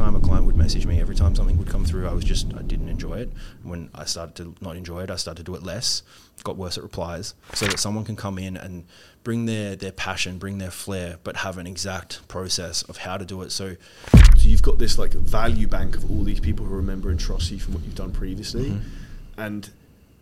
time a client would message me, every time something would come through, I was just I didn't enjoy it. When I started to not enjoy it, I started to do it less. Got worse at replies, so that someone can come in and bring their their passion, bring their flair, but have an exact process of how to do it. So, so you've got this like value bank of all these people who remember and trust you from what you've done previously, mm-hmm. and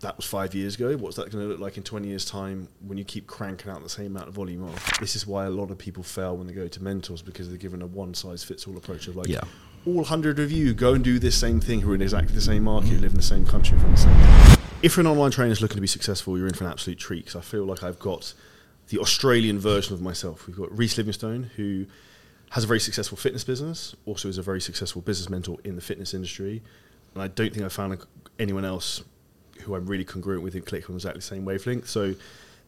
that was five years ago. What's that going to look like in 20 years' time when you keep cranking out the same amount of volume of? This is why a lot of people fail when they go to mentors because they're given a one size fits all approach of like, yeah. All 100 of you go and do this same thing who are in exactly the same market, live in the same country, from the same. If you're an online trainer is looking to be successful, you're in for an absolute treat because I feel like I've got the Australian version of myself. We've got Rhys Livingstone, who has a very successful fitness business, also is a very successful business mentor in the fitness industry. And I don't think I've found anyone else who I'm really congruent with and click on exactly the same wavelength. So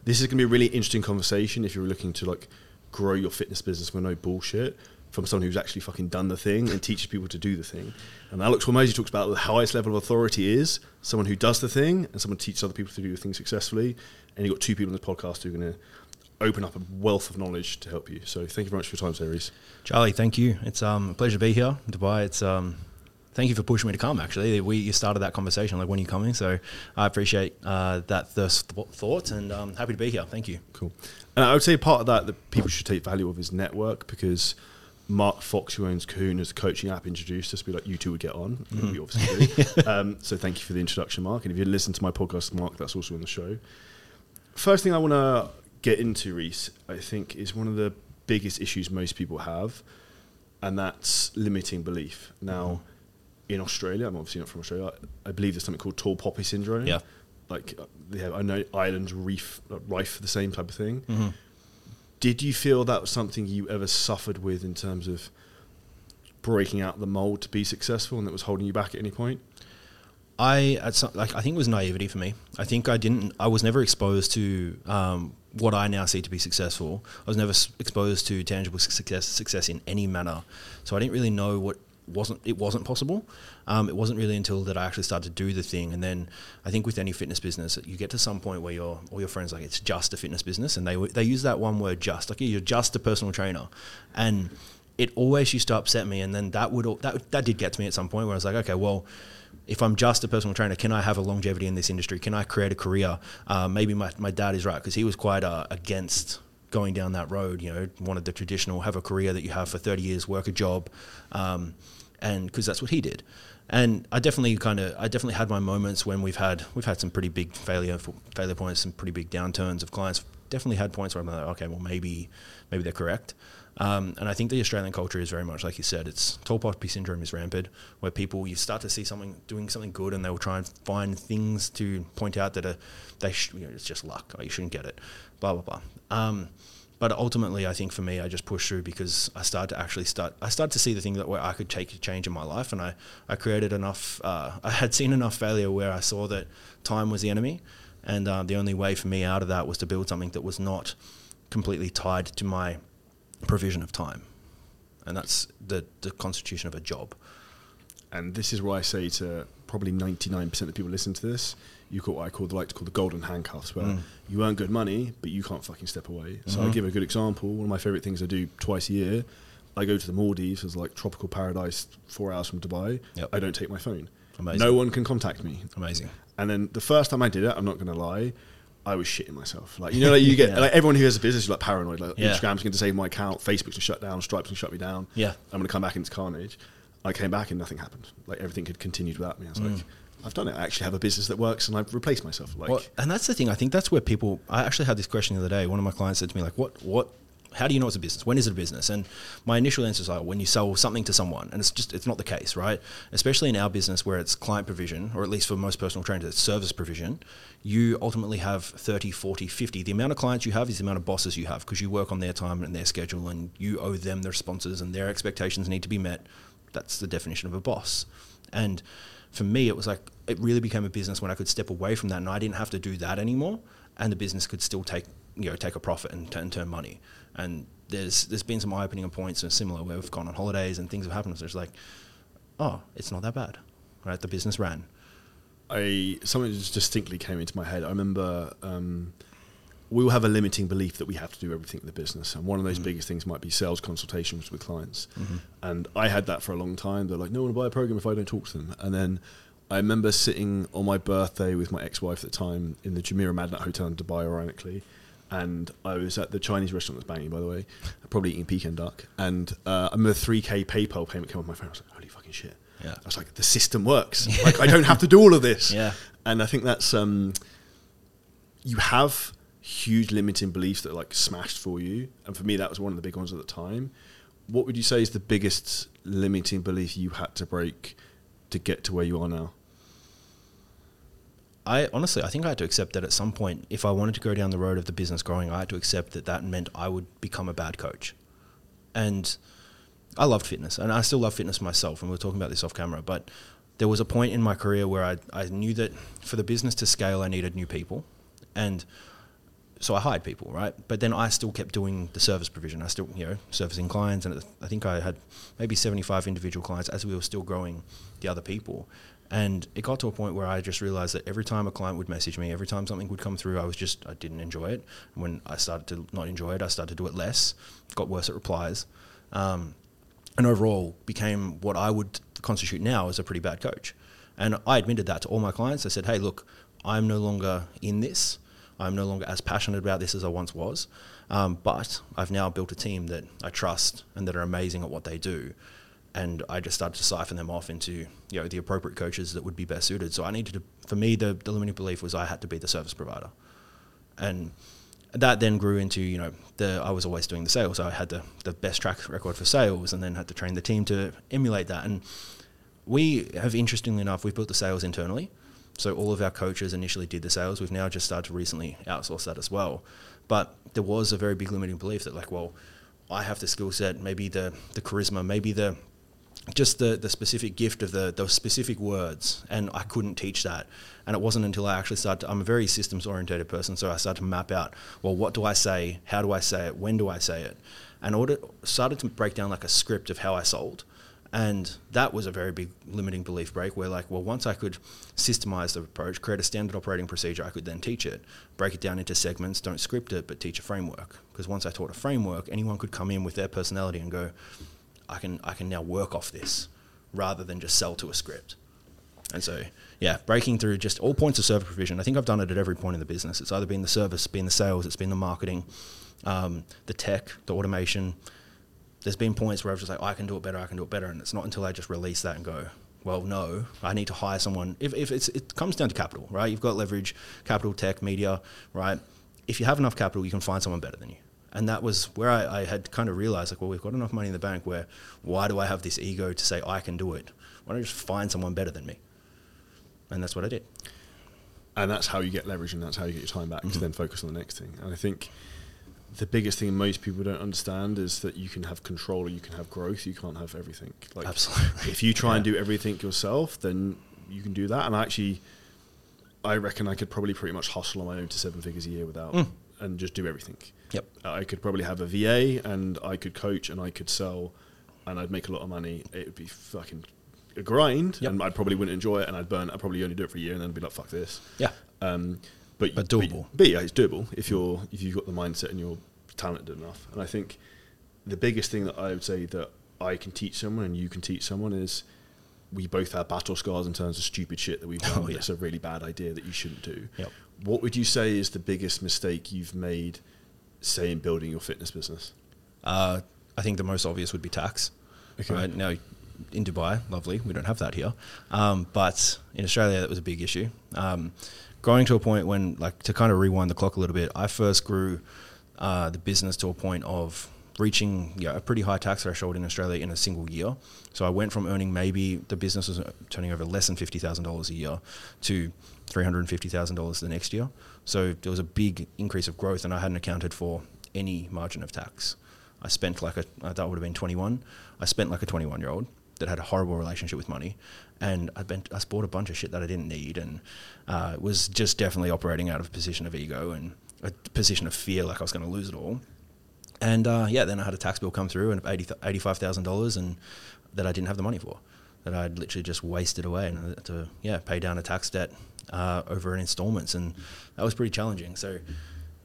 this is going to be a really interesting conversation if you're looking to like grow your fitness business with no bullshit from someone who's actually fucking done the thing and teaches people to do the thing. And Alex Hormozi talks about the highest level of authority is someone who does the thing and someone teaches other people to do the thing successfully. And you've got two people on this podcast who are going to open up a wealth of knowledge to help you. So thank you very much for your time, Rhys. Charlie, thank you. It's um, a pleasure to be here in Dubai. It's um, thank you for pushing me to come. Actually, we you started that conversation like when are you coming, so I appreciate uh, that thirst thought, and I'm um, happy to be here. Thank you. Cool. And I would say part of that that people should take value of is network because. Mark Fox, who owns Kahuna, as a coaching app, introduced us. Be like, you two would get on. Mm-hmm. We obviously do. um, so thank you for the introduction, Mark. And if you listen to my podcast, Mark, that's also in the show. First thing I want to get into, Rhys, I think is one of the biggest issues most people have, and that's limiting belief. Now, mm-hmm in Australia. I'm obviously not from Australia. I, believe there's something called tall poppy syndrome. Yeah. Like, yeah, I know islands reef uh, rife for the same type of thing. Mm-hmm. Did you feel that was something you ever suffered with in terms of breaking out the mold to be successful, and that was holding you back at any point? I at some, like I think it was naivety for me. I think I didn't. I was never exposed to um, what I now see to be successful. I was never exposed to tangible success success in any manner. So I didn't really know what wasn't it wasn't possible. Um, it wasn't really until that I actually started to do the thing, and then I think with any fitness business, you get to some point where your all your friends like it's just a fitness business, and they they use that one word just like you're just a personal trainer, and it always used to upset me, and then that would that that did get to me at some point where I was like, okay, well. If I'm just a personal trainer, can I have a longevity in this industry? Can I create a career? Uh, maybe my, my dad is right because he was quite uh, against going down that road. You know, wanted the traditional have a career that you have for 30 years, work a job. Um, and because that's what he did. And I definitely kind of I definitely had my moments when we've had we've had some pretty big failure failure points, some pretty big downturns of clients. Definitely had points where I'm like, okay, well maybe maybe they're correct. Um, and I think the Australian culture is very much like you said. It's tall poppy syndrome is rampant, where people you start to see something doing something good, and they will try and find things to point out that are, they sh- you know, it's just luck. Oh, you shouldn't get it. Blah blah blah. Um, but ultimately, I think for me, I just pushed through because I started to actually start. I started to see the thing that where I could take a change in my life, and I, I created enough. Uh, I had seen enough failure where I saw that time was the enemy, and uh, the only way for me out of that was to build something that was not completely tied to my provision of time, and that's the the constitution of a job. And this is why I say to probably ninety nine percent of people listen to this you've got what I call the like to call the golden handcuffs, where mm. you earn good money, but you can't fucking step away. So mm-hmm. I give a good example. One of my favorite things I do twice a year, I go to the Maldives, it's like tropical paradise, four hours from Dubai. Yep. I don't take my phone. Amazing. No one can contact me. Amazing. And then the first time I did it, I'm not going to lie, I was shitting myself. Like you know, like you get yeah. like everyone who has a business is like paranoid. Like yeah. Instagram's going to save my account, Facebook's going to shut down, Stripe's going to shut me down. Yeah, I'm going to come back into carnage. I came back and nothing happened. Like everything had continued without me. I was mm. like, I've done it. I actually have a business that works, and I've replaced myself. Like, well, and that's the thing. I think that's where people. I actually had this question the other day. One of my clients said to me, like, "What, what, how do you know it's a business? When is it a business?" And my initial answer is like, when you sell something to someone, and it's just it's not the case, right? Especially in our business where it's client provision, or at least for most personal trainers, it's service provision. You ultimately have 30, 40, 50. The amount of clients you have is the amount of bosses you have because you work on their time and their schedule, and you owe them their responses, and their expectations need to be met. That's the definition of a boss, and for me, it was like it really became a business when I could step away from that, and I didn't have to do that anymore, and the business could still take you know take a profit and, and turn money. And there's there's been some eye opening points and similar where we've gone on holidays and things have happened. So it's like, oh, it's not that bad, right? The business ran. I something just distinctly came into my head. I remember. Um, we all have a limiting belief that we have to do everything in the business. And one of those mm-hmm. biggest things might be sales consultations with clients. Mm-hmm. And I had that for a long time. They're like, no one will buy a program if I don't talk to them. And then I remember sitting on my birthday with my ex-wife at the time in the Jumeirah Madinat Hotel in Dubai, ironically. And I was at the Chinese restaurant that's banging, by the way, probably eating Peking duck. And uh, I remember 3K PayPal payment came on my phone. I was like, holy fucking shit. Yeah. I was like, the system works. like, I don't have to do all of this. Yeah. And I think that's, um, you have huge limiting beliefs that like smashed for you. And for me, that was one of the big ones at the time. What would you say is the biggest limiting belief you had to break to get to where you are now? I honestly, I think I had to accept that at some point, if I wanted to go down the road of the business growing, I had to accept that that meant I would become a bad coach. And I loved fitness, and I still love fitness myself. And we are talking about this off camera, but there was a point in my career where I, I knew that for the business to scale, I needed new people, and so I hired people, right? But then I still kept doing the service provision. I still, you know, servicing clients, and I think I had maybe seventy-five individual clients as we were still growing the other people. And it got to a point where I just realized that every time a client would message me, every time something would come through, I was just I didn't enjoy it. When I started to not enjoy it, I started to do it less. Got worse at replies, um, and overall became what I would constitute now as a pretty bad coach. And I admitted that to all my clients. I said, "Hey, look, I'm no longer in this." I'm no longer as passionate about this as I once was. Um, but I've now built a team that I trust and that are amazing at what they do. And I just started to siphon them off into you know the appropriate coaches that would be best suited. So I needed to, for me, the, the limiting belief was I had to be the service provider, and that then grew into you know the I was always doing the sales. So I had the the best track record for sales, and then had to train the team to emulate that. And we have, interestingly enough, we've built the sales internally. So all of our coaches initially did the sales. We've now just started to recently outsource that as well. But there was a very big limiting belief that like, well, I have the skill set, maybe the the charisma, maybe the just the, the specific gift of the those specific words. And I couldn't teach that. And it wasn't until I actually started to, I'm a very systems orientated person so I started to map out well what do I say? How do I say it? When do I say it? And order started to break down like a script of how I sold and that was a very big limiting belief break where, like, well, once I could systemize the approach, create a standard operating procedure, I could then teach it, break it down into segments, don't script it, but teach a framework. Because once I taught a framework, anyone could come in with their personality and go, I can, I can now work off this rather than just sell to a script. And so, yeah, breaking through just all points of service provision. I think I've done it at every point in the business. It's either been the service, been the sales, it's been the marketing, um, the tech, the automation there's been points where I was just like, oh, I can do it better, I can do it better, and it's not until I just release that and go, well, no, I need to hire someone. If, if it's, it comes down to capital, right? You've got leverage, capital, tech, media, right? If you have enough capital, you can find someone better than you. And that was where I, I had kind of realized, like, well, we've got enough money in the bank. Where why do I have this ego to say I can do it? Why don't I just find someone better than me? And that's what I did. And that's how you get leverage, and that's how you get your time back mm-hmm. to then focus on the next thing. And I think the biggest thing most people don't understand is that you can have control or you can have growth. You can't have everything. Like Absolutely. If you try yeah. and do everything yourself, then you can do that. And actually, I reckon I could probably pretty much hustle on my own to seven figures a year without mm. and just do everything. Yep. I could probably have a VA and I could coach and I could sell and I'd make a lot of money. It would be fucking a grind yep. and I probably wouldn't enjoy it and I'd burn. I'd probably only do it for a year and then be like, fuck this. Yeah. Um, but, but doable. But, but, yeah, it's doable if you're if you've got the mindset and you're talented enough. And I think the biggest thing that I would say that I can teach someone and you can teach someone is we both have battle scars in terms of stupid shit that we've done. Oh, yeah. That's a really bad idea that you shouldn't do. Yep. What would you say is the biggest mistake you've made, say, in building your fitness business? Uh, I think the most obvious would be tax. Okay. Right now, in Dubai, lovely, we don't have that here, um, but in Australia, that was a big issue. Um, growing to a point when, like, to kind of rewind the clock a little bit, I first grew uh, the business to a point of reaching a pretty high tax threshold in Australia in a single year. So I went from earning maybe the business was turning over less than fifty thousand dollars a year to three hundred and fifty thousand dollars the next year. So there was a big increase of growth, and I hadn't accounted for any margin of tax. I spent like a uh, that would have been twenty one. I spent like a twenty one year old that had a horrible relationship with money, and I been I bought a bunch of shit that I didn't need, and uh, was just definitely operating out of a position of ego and a position of fear, like I was going to lose it all. And uh, yeah, then I had a tax bill come through and $85,000 and that I didn't have the money for, that I'd literally just wasted away and to yeah pay down a tax debt uh, over in installments, and that was pretty challenging. So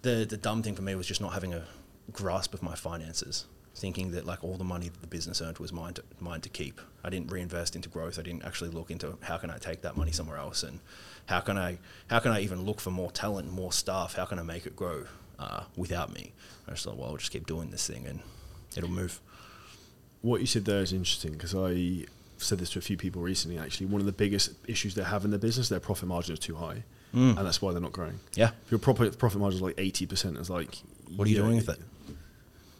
the the dumb thing for me was just not having a grasp of my finances, thinking that like all the money that the business earned was mine to mine to keep. I didn't reinvest into growth. I didn't actually look into how can I take that money somewhere else and how can I how can I even look for more talent, more staff? How can I make it grow uh, without me? I just thought, well, I'll just keep doing this thing and it'll move. What you said there is interesting because I said this to a few people recently. Actually, one of the biggest issues they have in their business, their profit margin is too high, Mm. and that's why they're not growing. Yeah. If your profit profit margin is like eighty percent, it's like What are you yeah, doing with it?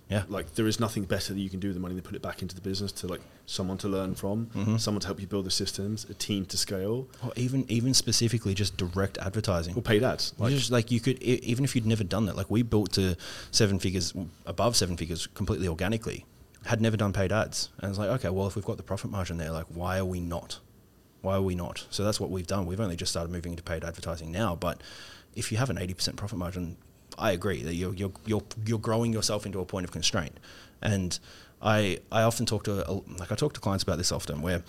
Yeah. Like there is nothing better that you can do with the money than put it back into the business to like someone to learn from, Mhm. someone to help you build the systems, a team to scale, Or even even specifically just direct advertising. or paid ads. Like, just like you could, e- even if you'd never done that, like we built to seven figures, above seven figures, completely organically. Had never done paid ads, and it's like, okay, well, if we've got the profit margin there, like, why are we not? Why are we not? So that's what we've done. We've only just started moving into paid advertising now, but if you have an eighty percent profit margin, I agree that you're you're you're you're growing yourself into a point of constraint, and I I often talk to like I talk to clients about this often where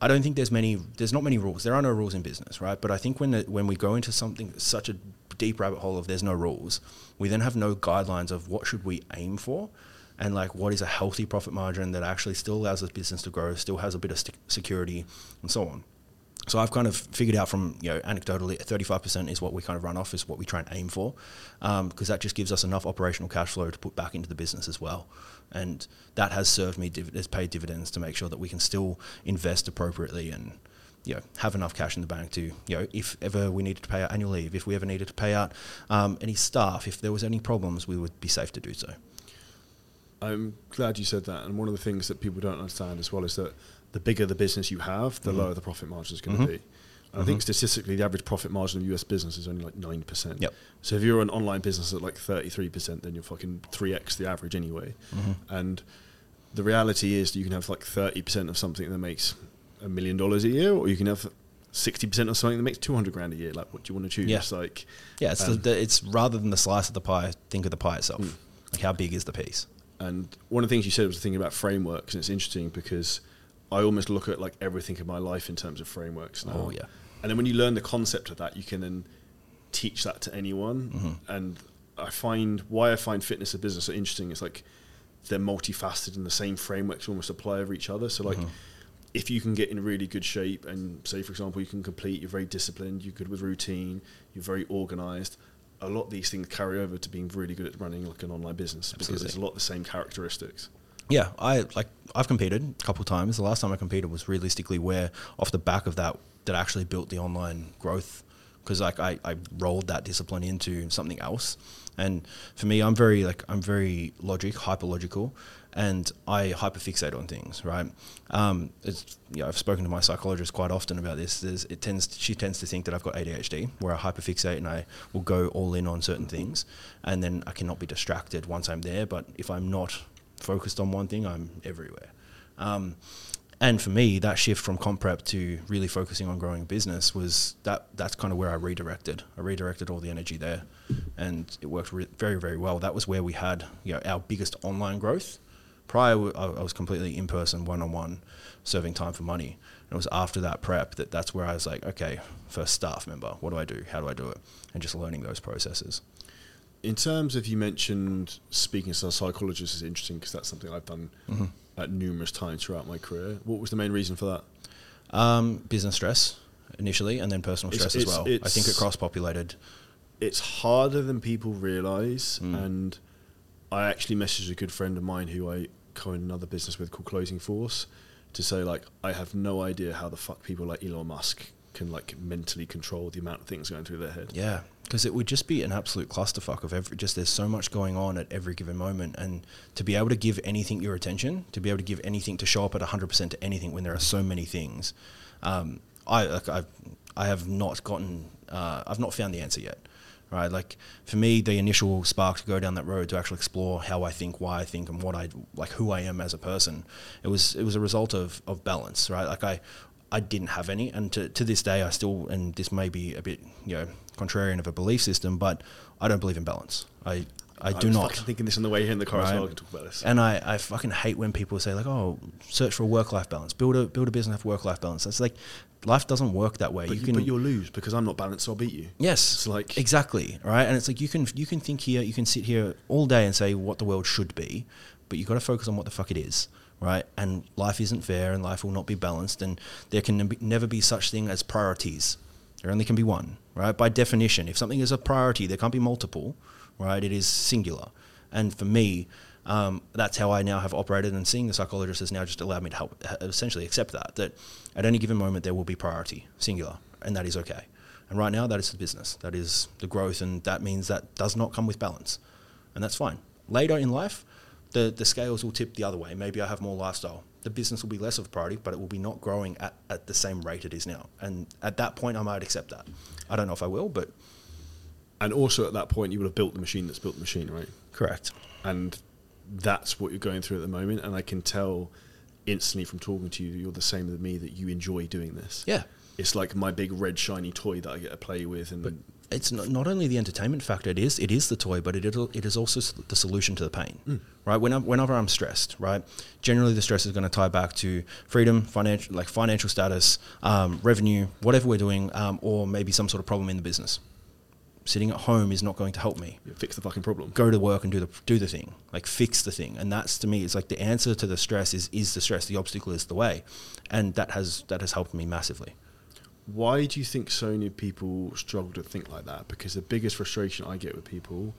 I don't think there's many. There's not many rules. There are no rules in business, right? But I think when when we go into something such a deep rabbit hole of there's no rules, we then have no guidelines of what should we aim for, and like what is a healthy profit margin that actually still allows the business to grow, still has a bit of st- security, and so on. So I've kind of figured out from you know anecdotally, 35% is what we kind of run off is what we try and aim for, because that just gives us enough operational cash flow to put back into the business as well, and that has served me div- has paid dividends to make sure that we can still invest appropriately and you know have enough cash in the bank to you know if ever we needed to pay out annual leave, if we ever needed to pay out um, any staff, if there was any problems, we would be safe to do so. I'm glad you said that. And one of the things that people don't understand as well is that the bigger the business you have, the Mhm. lower the profit margin is going to Mhm. be. And I think statistically, the average profit margin of US business is only like 9%. Yep. So if you're an online business at like 33%, then you're fucking 3x the average anyway. Mm-hmm. And the reality is you can have like 30% of something that makes a million dollars a year, or you can have 60% of something that makes 200 grand a year. Like, what do you want to choose? Yeah. Like, Yeah, it's, Um, the, the, it's rather than the slice of the pie, think of the pie itself. Mm. Like how big is the piece? And one of the things you said was thinking about frameworks, and it's interesting because I almost look at like everything in my life in terms of frameworks now. Oh, yeah. And then when you learn the concept of that, you can then teach that to anyone. Mhm. And I find why I find fitness and business so interesting is like they're multifaceted and the same frameworks almost apply over each other. So like Mhm. if you can get in really good shape and say for example you can complete, you're very disciplined, you're good with routine, you're very organized. A lot of these things carry over to being really good at running like an online business because Absolutely. it's a lot of the same characteristics. Yeah, I like I've competed a couple of times. The last time I competed was realistically where off the back of that that actually built the online growth because like I, I rolled that discipline into something else. And for me, I'm very like I'm very logic, hyper logical, and I hyperfixate on things. Right? Um, it's you know, I've spoken to my psychologist quite often about this. There's, it tends she tends to think that I've got ADHD, where I hyperfixate and I will go all in on certain things, and then I cannot be distracted once I'm there. But if I'm not focused on one thing, I'm everywhere. Um, and for me, that shift from comp prep to really focusing on growing business was that. That's kind of where I redirected. I redirected all the energy there, and it worked re- very, very well. That was where we had you know our biggest online growth. Prior, I was completely in person, one on one, serving time for money. And it was after that prep that that's where I was like, okay, first staff member, what do I do? How do I do it? And just learning those processes. In terms of you mentioned speaking to a psychologist is interesting because that's something I've done Mm-hmm. at numerous times throughout my career. What was the main reason for that? Um, business stress initially, and then personal It's- stress as it's- well. I think it cross populated. It's harder than people realize, Mm. and I actually messaged a good friend of mine who I co-own another business with called Closing Force to say like I have no idea how the fuck people like Elon Musk can like mentally control the amount of things going through their head. Yeah, because it would just be an absolute clusterfuck of every. Just there's so much going on at every given moment, and to be able to give anything your attention, to be able to give anything to show up at 100 percent to anything when there are so many things, um, I like I, I have not gotten. Uh, I've not found the answer yet. Right, like for me, the initial spark to go down that road to actually explore how I think, why I think, and what I like, who I am as a person. It was it was a result of of balance, right? Like I I didn't have any, and to, to this day, I still, and this may be a bit, you know, contrarian of a belief system, but I don't believe in balance. I, I, I do not. fucking thinking this on the way here in the car as well. I can talk about this. And I, I fucking hate when people say like, "Oh, search for a work-life balance. Build a build a business have work-life balance." It's like life doesn't work that way. but, you you can, but you'll lose because I'm not balanced, so I'll beat you. yes, It's like- exactly right. And it's like you can you can think here, you can sit here all day and say what the world should be, but you've got to focus on what the fuck it is, right? And life isn't fair, and life will not be balanced, and there can never be such thing as priorities. There only can be one, right? By definition, if something is a priority, there can't be multiple, right? It is singular. And for me, um, that's how I now have operated, and seeing the psychologist has now just allowed me to help uh, essentially accept that that at any given moment there will be priority, singular, and that is okay. And right now, that is the business, that is the growth, and that means that does not come with balance, and that's fine. Later in life, the the scales will tip the other way. Maybe I have more lifestyle. The business will be less of a priority, but it will be not growing at, at the same rate it is now. And at that point, I might accept that. I don't know if I will, but And also at that point, you would have built the machine that's built the machine, right? correct. And that's what you're going through at the moment. And I can tell instantly from talking to you, you're the same as me that you enjoy doing this. Yeah. It's like my big red shiny toy that I get to play with, and it's not, not only the entertainment factor. It is it is the toy, but it is, it is also the solution to the pain. Right? Whenever, whenever I'm stressed, right, generally the stress is going to tie back to freedom, financial like financial status, um, revenue, whatever we're doing, um, or maybe some sort of problem in the business. Sitting at home is not going to help me. you fix the fucking problem. Go to work and do the do the thing, like fix the thing, and that's to me, it's like the answer to the stress is is the stress. The obstacle is the way, and that has that has helped me massively. Why do you think so many people struggle to think like that? Because the biggest frustration I get with people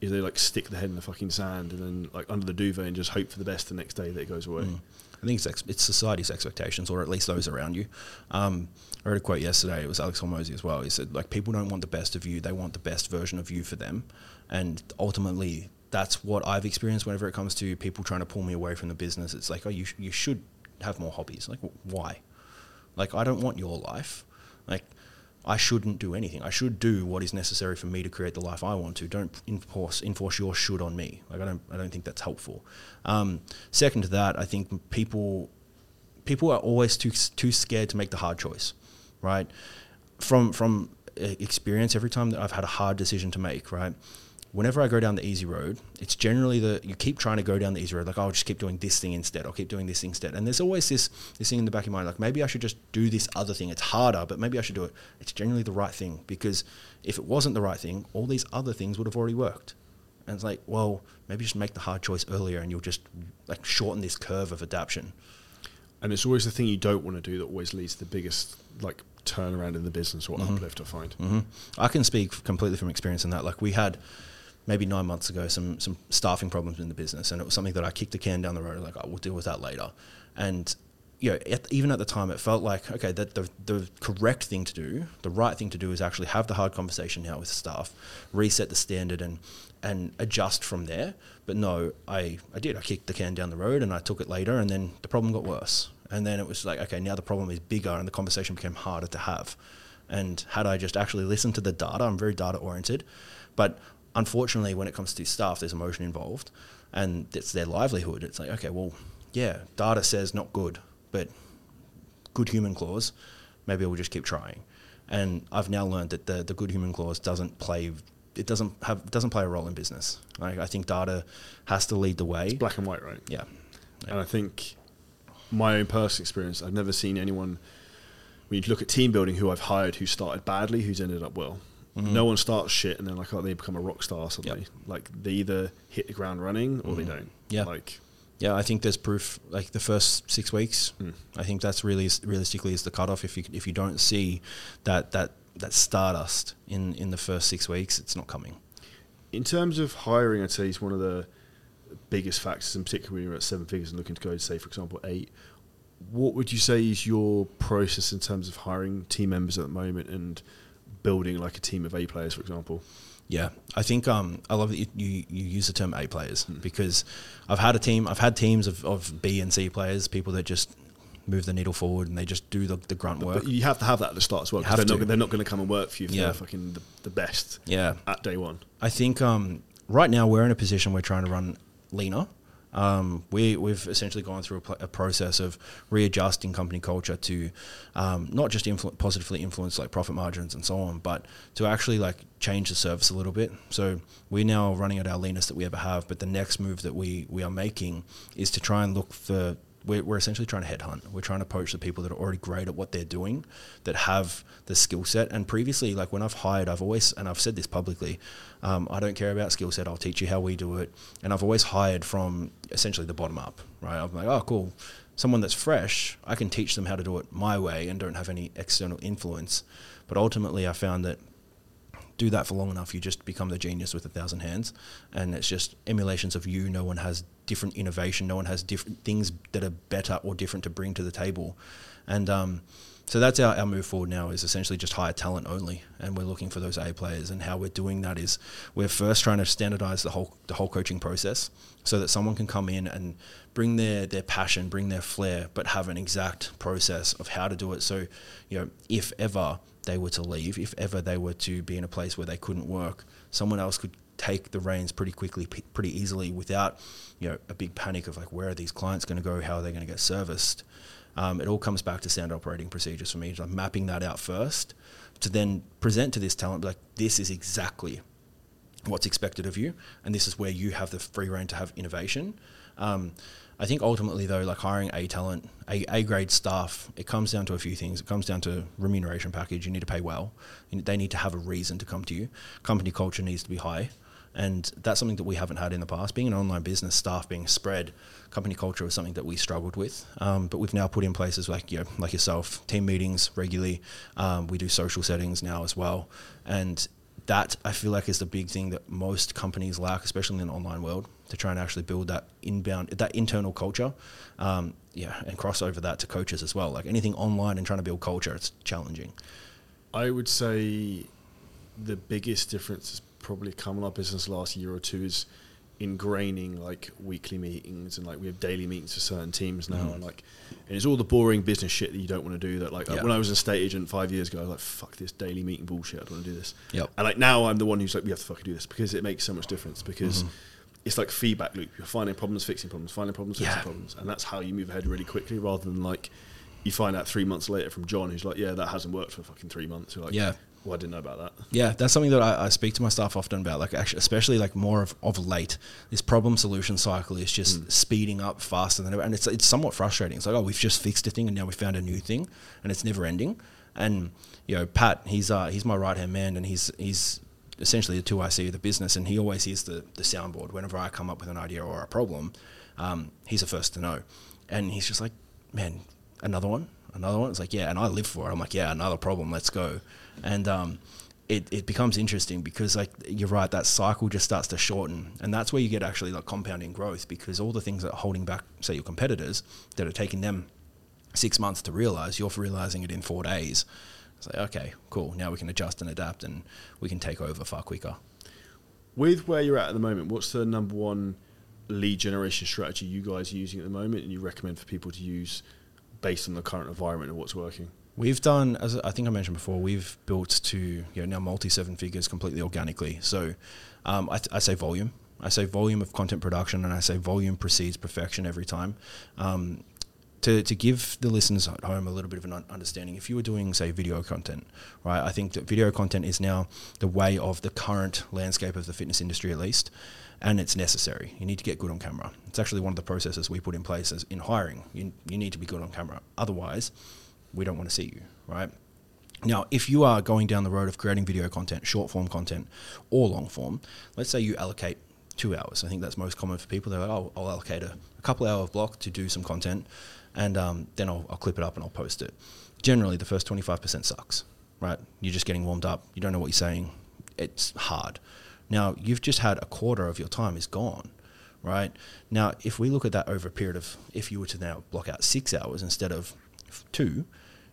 is they like stick their head in the fucking sand and then like under the duvet and just hope for the best the next day that it goes away. Mm. I think it's, ex- it's society's expectations, or at least those around you. Um, I read a quote yesterday. It was Alex Hormozi as well. He said, like, people don't want the best of you; they want the best version of you for them. And ultimately, that's what I've experienced whenever it comes to people trying to pull me away from the business. It's like, oh, you sh- you should have more hobbies. Like, wh- why? Like, I don't want your life. Like, I shouldn't do anything. I should do what is necessary for me to create the life I want to. Don't enforce enforce your should on me. Like, I don't I don't think that's helpful. Um, second to that, I think people people are always too too scared to make the hard choice, right? From from uh, experience, every time that I've had a hard decision to make, right? Whenever I go down the easy road, it's generally the you keep trying to go down the easy road, like oh, I'll just keep doing this thing instead. I'll keep doing this thing instead, and there's always this this thing in the back of your mind, like maybe I should just do this other thing. It's harder, but maybe I should do it. It's generally the right thing because if it wasn't the right thing, all these other things would have already worked. And it's like, well, maybe just make the hard choice earlier, and you'll just like shorten this curve of adaptation. And it's always the thing you don't want to do that always leads to the biggest like turnaround in the business or uplift. I find. hmm I can speak completely from experience in that. Like we had maybe nine months ago some some staffing problems in the business, and it was something that I kicked the can down the road. Like, oh, I will deal with that later. And you know, at, even at the time, it felt like okay, that the the correct thing to do, the right thing to do, is actually have the hard conversation now with staff, reset the standard, and and adjust from there. But no, I I did. I kicked the can down the road, and I took it later, and then the problem got worse. And then it was like, okay, now the problem is bigger, and the conversation became harder to have. And had I just actually listened to the data, I'm very data oriented. But unfortunately, when it comes to staff, there's emotion involved and it's their livelihood. It's like, okay, well, yeah, data says not good, but good human clause, maybe we'll just keep trying. And I've now learned that the, the good human clause doesn't play. It doesn't have doesn't play a role in business. Like, I think data has to lead the way. It's black and white, right? Yeah, And I think my own personal experience, I've never seen anyone. When you look at team building, who I've hired who started badly, who's ended up well. Mhm. No one starts shit and then like oh they become a rock star suddenly. Yep. Like they either hit the ground running or they Mhm. don't. Yeah. Like Yeah, I think there's proof. Like the first six weeks, Mm. I think that's really realistically is the cutoff. If you if you don't see that that that stardust in in the first six weeks, it's not coming. in terms of hiring, I'd say it's one of the biggest factors, in particular when you're at seven figures and looking to go to say, for example, eight. What would you say is your process in terms of hiring team members at the moment and building like a team of A players, for example? Yeah, I think um, I love that you, you, you use the term A players Hmm. because I've had a team, I've had teams of, of B and C players, people that just move the needle forward and they just do the, the grunt work. But you have to have that at the start as well because they're not, they're not going to come and work for you if Yeah. they're fucking the, the best Yeah, at day one. I think um, right now we're in a position we're trying to run leaner. Um, we, we've essentially gone through a, pl- a, process of readjusting company culture to um, not just influ- positively influence like profit margins and so on, but to actually like change the service a little bit. So we're now running at our leanest that we ever have, but the next move that we, we are making is to try and look for we're, we're essentially trying to headhunt. We're trying to poach the people that are already great at what they're doing, that have the skill set. And previously, like when I've hired, I've always, and I've said this publicly, um, I don't care about skill set. I'll teach you how we do it. And I've always hired from essentially the bottom up, right? I'm like, oh, cool. Someone that's fresh, I can teach them how to do it my way and don't have any external influence. But ultimately, I found that do that for long enough, you just become the genius with a thousand hands, and it's just emulations of you. No one has different innovation. No one has different things that are better or different to bring to the table, and um, so that's our, our move forward now is essentially just hire talent only, and we're looking for those A players. And how we're doing that is we're first trying to standardize the whole the whole coaching process, so that someone can come in and bring their their passion, bring their flair, but have an exact process of how to do it. So, you know, if ever they were to leave, if ever they were to be in a place where they couldn't work, someone else could take the reins pretty quickly, pretty easily, without you know a big panic of like where are these clients going to go, how are they going to get serviced. Um, it all comes back to standard operating procedures for me, like mapping that out first, to then present to this talent like this is exactly what's expected of you, and this is where you have the free reign to have innovation. Um, I think ultimately though, like hiring A talent, A, a grade staff, it comes down to a few things. It comes down to remuneration package. You need to pay well. They need to have a reason to come to you. Company culture needs to be high. And that's something that we haven't had in the past. Being an online business, staff being spread, company culture was something that we struggled with. Um, but we've now put in places like you know, like yourself, team meetings regularly. Um, we do social settings now as well, and that I feel like is the big thing that most companies lack, especially in the online world, to try and actually build that inbound, that internal culture. Um, yeah, and cross over that to coaches as well. Like anything online and trying to build culture, it's challenging. I would say the biggest difference has probably come in our business last year or two is ingraining like weekly meetings and like we have daily meetings for certain teams now mm. and like and it's all the boring business shit that you don't want to do that like yeah. when I was a state agent five years ago I was like fuck this daily meeting bullshit I don't want to do this yep. and like now I'm the one who's like we have to fucking do this because it makes so much difference because mm-hmm. It's like feedback loop you're finding problems fixing problems finding problems fixing yeah. problems and that's how you move ahead really quickly rather than like you find out three months later from John who's like yeah that hasn't worked for fucking three months you're like yeah well, I didn't know about that. Yeah, that's something that I, I, speak to my staff often about. Like, actually, especially like more of, of late, this problem solution cycle is just mm. speeding up faster than ever, and it's it's somewhat frustrating. It's like, oh, we've just fixed a thing, and now we found a new thing, and it's never ending. And you know, Pat, he's uh, he's my right hand man, and he's he's essentially the 2IC of the business, and he always is the the soundboard whenever I come up with an idea or a problem. Um, he's the first to know, and he's just like, man, another one, another one. It's like, yeah, and I live for it. I'm like, yeah, another problem. Let's go and um, it, it becomes interesting because like you're right that cycle just starts to shorten and that's where you get actually like compounding growth because all the things that are holding back say your competitors that are taking them six months to realize you're realizing it in four days like okay cool now we can adjust and adapt and we can take over far quicker with where you're at at the moment what's the number one lead generation strategy you guys are using at the moment and you recommend for people to use based on the current environment and what's working We've done, as I think I mentioned before, we've built to you know now multi seven figures completely organically. So um, I, I, say volume. I say volume of content production, and I say volume precedes perfection every time. Um, to, to give the listeners at home a little bit of an understanding, if you were doing, say, video content, right, I think that video content is now the way of the current landscape of the fitness industry, at least, and it's necessary. You need to get good on camera. It's actually one of the processes we put in place as in hiring. You, you need to be good on camera. Otherwise, we don't want to see you, right? Now, if you are going down the road of creating video content, short form content, or long form, let's say you allocate two hours. I think that's most common for people. They're like, oh, I'll allocate a, a couple hour block to do some content, and um, then I'll, I'll clip it up and I'll post it. Generally, the first 25% sucks, right? You're just getting warmed up. You don't know what you're saying. It's hard. Now, you've just had a quarter of your time is gone, right? Now, if we look at that over a period of, if you were to now block out six hours instead of two,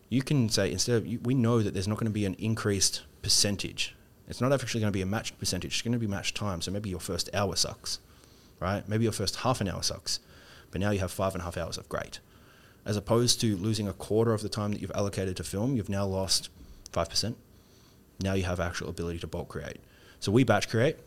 you can say instead of we know that there's not going to be an increased percentage. It's not actually going to be a matched percentage. It's going to be matched time. So maybe your first hour sucks, right? Maybe your first half an hour sucks, but now you have five and a half hours of great. As opposed to losing a quarter of the time that you've allocated to film, you've now lost five percent. Now you have actual ability to bulk create. So we batch create.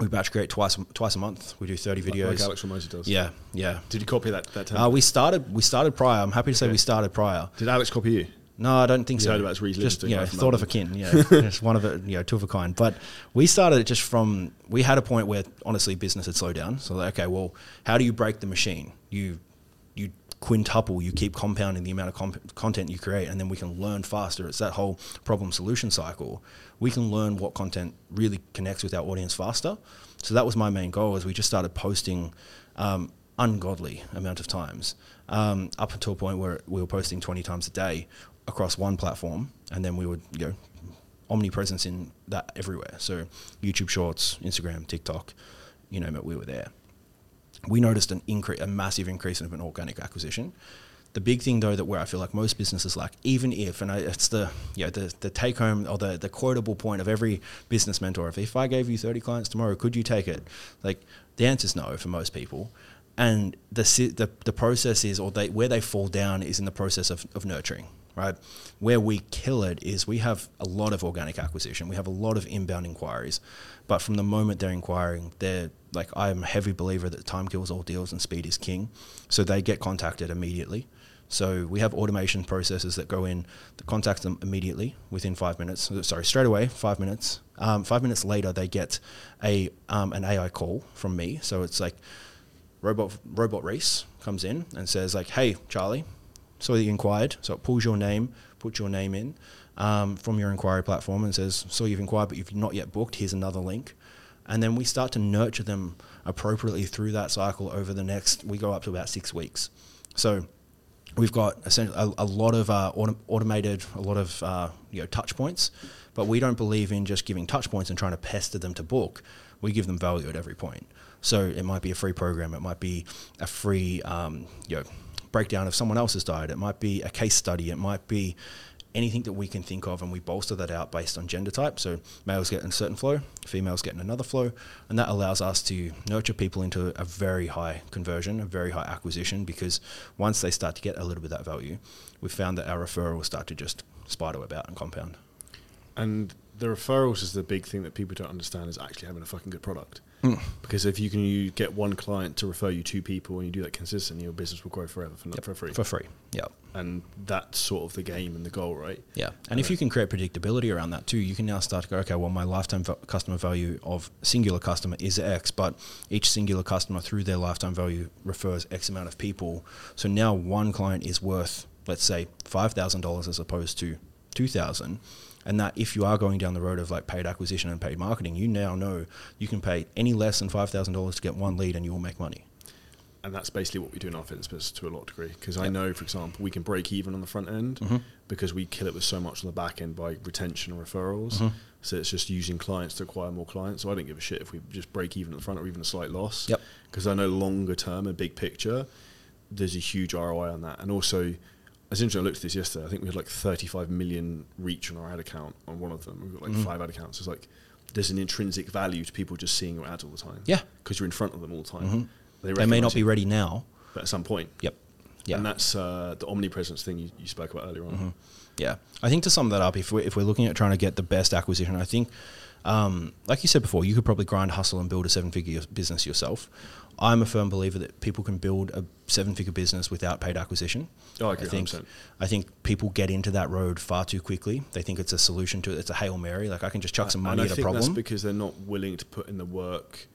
We batch create twice twice a month. We do thirty videos. Like Alex Hormozi does. yeah, yeah. Did you copy that? That Uh, we started we started prior. I'm happy to say Okay. we started prior. Did Alex copy you? No, I don't think You so. his just you know, thought of a kin. Yeah, just one of a you know, two of a kind. But we started it just from we had a point where honestly business had slowed down. So like, okay, well, how do you break the machine? You quintuple, you keep compounding the amount of comp- content you create, and then we can learn faster. It's that whole problem solution cycle. We can learn what content really connects with our audience faster. So that was my main goal. Is we just started posting. Um, ungodly amount of times um, up until a point where we were posting 20 times a day across one platform and then we would you know omnipresence in that everywhere so youtube shorts instagram tiktok you name it we were there we noticed an increase a massive increase in an organic acquisition the big thing though that where I feel like most businesses lack, even if, and I, it's the you know, the, the take home or the, the quotable point of every business mentor, if, if I gave you 30 clients tomorrow, could you take it? Like the answer is no for most people. And the, the, the process is, or they, where they fall down is in the process of, of nurturing, right? Where we kill it is we have a lot of organic acquisition. We have a lot of inbound inquiries. But from the moment they're inquiring, they're like, I'm a heavy believer that time kills all deals and speed is king. So they get contacted immediately. So we have automation processes that go in that contact them immediately within five minutes. Sorry, straight away, five minutes. Um, five minutes later, they get a um, an AI call from me. So it's like robot robot Rhys comes in and says like, "Hey, Charlie, that you inquired." So it pulls your name, puts your name in um, from your inquiry platform, and says, "So you've inquired, but you've not yet booked. Here's another link." And then we start to nurture them appropriately through that cycle over the next. We go up to about six weeks. So we've got essentially a, a lot of uh, autom- automated, a lot of uh, you know touch points, but we don't believe in just giving touch points and trying to pester them to book. We give them value at every point. So it might be a free program, it might be a free um, you know breakdown of someone else's diet, it might be a case study, it might be anything that we can think of, and we bolster that out based on gender type. So males get in a certain flow, females get in another flow, and that allows us to nurture people into a very high conversion, a very high acquisition. Because once they start to get a little bit of that value, we've found that our referrals start to just spider web out and compound. And the referrals is the big thing that people don't understand is actually having a fucking good product. Mm. Because if you can you get one client to refer you two people and you do that consistently, your business will grow forever for, Yep. for free. For free, yeah. and that's sort of the game and the goal, right? Yeah, and if you can create predictability around that too, you can now start to go, okay, well, my lifetime va- customer value of singular customer is X, but each singular customer through their lifetime value refers X amount of people. So now one client is worth, let's say, five thousand dollars as opposed to two thousand. And that if you are going down the road of like paid acquisition and paid marketing, you now know you can pay any less than five thousand dollars to get one lead, and you will make money. And that's basically what we do in our fitness business to a lot of degree. Because I know, for example, we can break even on the front end Mhm. because we kill it with so much on the back end by retention and referrals. Mhm. So it's just using clients to acquire more clients. So I don't give a shit if we just break even at the front or even a slight loss. Yep. Because I know longer term, a big picture, there's a huge ROI on that. And also, as interesting, I looked at this yesterday. I think we had like 35 million reach on our ad account on one of them. We've got like Mhm. five ad accounts. It's like there's an intrinsic value to people just seeing your ads all the time. Yeah. Because you're in front of them all the time. Mhm. They may not be ready now. but at some point. Yep. Yeah. And that's uh, the omnipresence thing you, you spoke about earlier on. Mhm. Yeah, I think to sum that up, if we're, if we're looking at trying to get the best acquisition, I think, um, like you said before, you could probably grind, hustle, and build a seven-figure business yourself. I'm a firm believer that people can build a seven-figure business without paid acquisition. Oh, I agree, think 100%. I think people get into that road far too quickly. They think it's a solution to it. It's a hail mary. Like I can just chuck some and money I at a think that's problem. because they're not willing to put in the work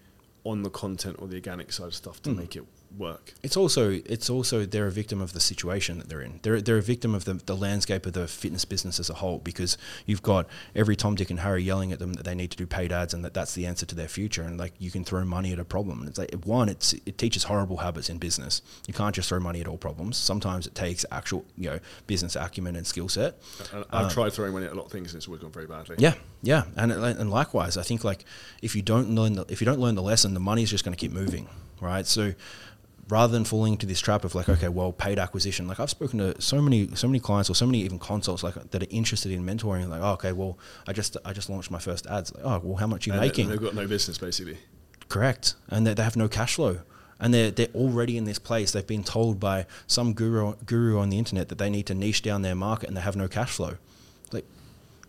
on the content or the organic side of stuff to Mm. make it work. It's also it's also they're a victim of the situation that they're in. They're they're a victim of the, the landscape of the fitness business as a whole because you've got every Tom, Dick, and Harry yelling at them that they need to do paid ads and that that's the answer to their future. And like you can throw money at a problem. And it's like one, it's it teaches horrible habits in business. You can't just throw money at all problems. Sometimes it takes actual you know business acumen and skill set. And I've Um, tried throwing money at a lot of things and it's always gone very badly. Yeah, yeah, and and likewise, I think like if you don't learn the, if you don't learn the lesson, the money's just going to keep moving, right? So rather than falling into this trap of like, okay, well, paid acquisition, like I've spoken to so many so many clients or so many even consults like that are interested in mentoring, like, oh, okay, well, I just I just launched my first ads, like, oh, well, how much are you And making? they've got no business basically. Correct. And they, they have no cash flow. And they're, they're already in this place. They've been told by some guru, guru on the internet that they need to niche down their market and they have no cash flow. Like,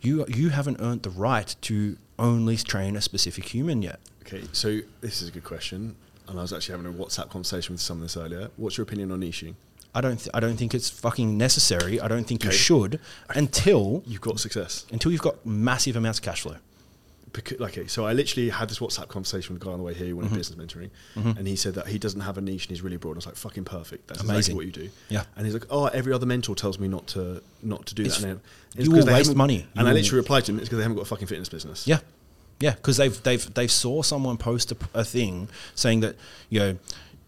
you, you haven't earned the right to only train a specific human yet. Okay, so this is a good question, and I was actually having a WhatsApp conversation with someone this earlier. What's your opinion on niching? I don't. Th- I don't think it's fucking necessary. I don't think you should until You've got success. until you've got massive amounts of cash flow. Because, okay, so I literally had this WhatsApp conversation with a guy on the way here who Mm-hmm. business mentoring, and he said that he doesn't have a niche and he's really broad. And I was like, fucking perfect. That's Amazing. exactly what you do. Yeah. And he's like, oh, every other mentor tells me not to not to do It's- that. And you it's will waste money. And You I will- literally replied to him, it's because they haven't got a fucking fitness business. Yeah, yeah, because they've they've they've saw someone post a, a thing saying that you know,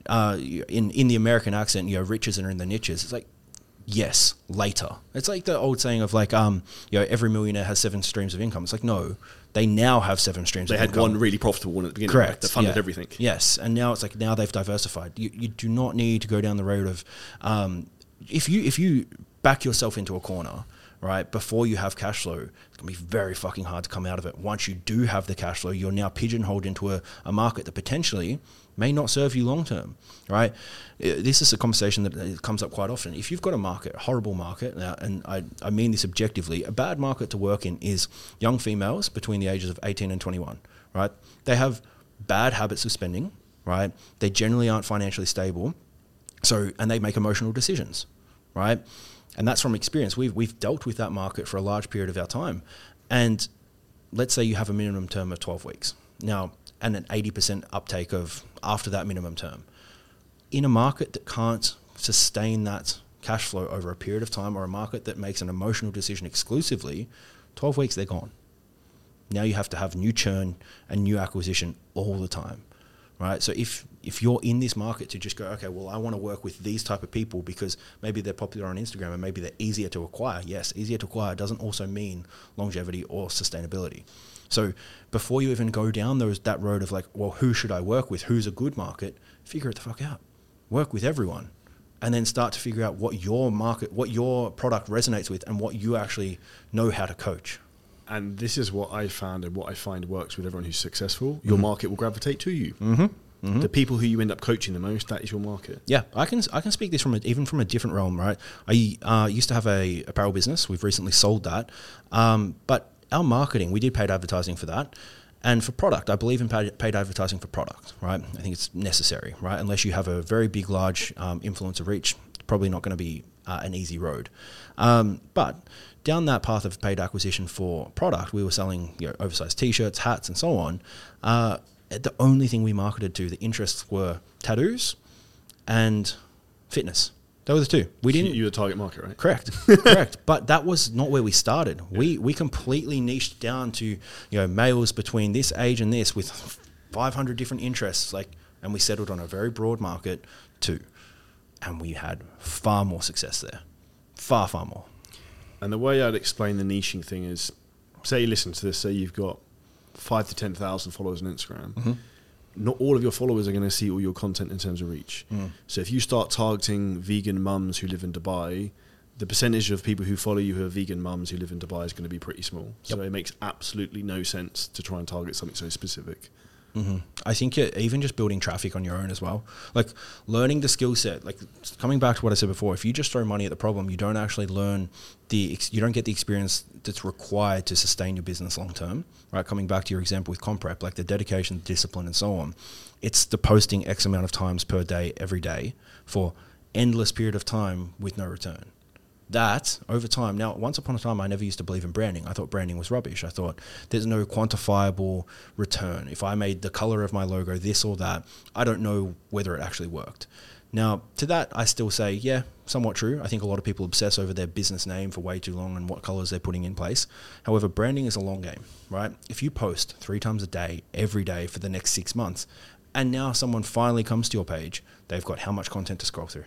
uh, in in the American accent, you know, riches are in the niches. It's like. Yes, later. It's like the old saying of like, um, you know, every millionaire has seven streams of income. It's like, no, they now have seven streams. They of had income. one really profitable one at the beginning. Correct. Right? That funded yeah. everything. Yes, and now it's like now they've diversified. You, you do not need to go down the road of um, if you if you back yourself into a corner right before you have cash flow. It's gonna be very fucking hard to come out of it. Once you do have the cash flow, you're now pigeonholed into a, a market that potentially may not serve you long term. Right. This is a conversation that comes up quite often. If you've got a market, a horrible market, and I, I mean this objectively, a bad market to work in is young females between the ages of 18 and 21. Right. They have bad habits of spending, right? They generally aren't financially stable. So, and they make emotional decisions, right? And that's from experience. We've, we've dealt with that market for a large period of our time. And let's say you have a minimum term of 12 weeks. Now, and an 80% uptake of after that minimum term. In a market that can't sustain that cash flow over a period of time or a market that makes an emotional decision exclusively, 12 weeks, they're gone. Now you have to have new churn and new acquisition all the time, right? So if if you're in this market to just go, okay, well, I want to work with these type of people because maybe they're popular on Instagram and maybe they're easier to acquire. Yes, easier to acquire doesn't also mean longevity or sustainability. So before you even go down those that road of like, well, who should I work with? Who's a good market? Figure it the fuck out. Work with everyone and then start to figure out what your market, what your product resonates with, and what you actually know how to coach. And this is what I found and what I find works with everyone who's successful. Your market will gravitate to you. Mm-hmm. The people who you end up coaching the most, that is your market. Yeah, I can I can speak this from a, even from a different realm, right? I uh, used to have a apparel business. We've recently sold that, um, but our marketing we did paid advertising for that, and for product, I believe in paid, paid advertising for product, right? I think it's necessary, right? Unless you have a very big, large um, influencer reach, it's probably not going to be uh, an easy road. Um, but down that path of paid acquisition for product, we were selling you know, oversized T-shirts, hats, and so on. Uh, the only thing we marketed to the interests were tattoos and fitness. Those were the two. We didn't. You're the target market, right? Correct, correct. But that was not where we started. We we completely niched down to you know males between this age and this with 500 different interests, like, and we settled on a very broad market too, and we had far more success there, far far more. And the way I'd explain the niching thing is, say you listen to this, say you've got five to ten thousand followers on Instagram. Mm-hmm. Not all of your followers are going to see all your content in terms of reach. Mm. So if you start targeting vegan mums who live in Dubai, the percentage of people who follow you who are vegan mums who live in Dubai is going to be pretty small. So it makes absolutely no sense to try and target something so specific. Hmm I think even just building traffic on your own as well, like learning the skill set. Like coming back to what I said before, if you just throw money at the problem, you don't actually learn the ex- you don't get the experience that's required to sustain your business long term. Right? Coming back to your example with Comprep, like the dedication, discipline, and so on. It's the posting X amount of times per day, every day, for endless period of time with no return that over time now once upon a time i never used to believe in branding. I thought branding was rubbish. I thought there's no quantifiable return. If i made the color of my logo this or that i don't know whether it actually worked. Now to that i still say yeah somewhat true. I think a lot of people obsess over their business name for way too long and what colors they're putting in place. However branding is a long game right? If you post three times a day every day for the next six months and now someone finally comes to your page they've got how much content to scroll through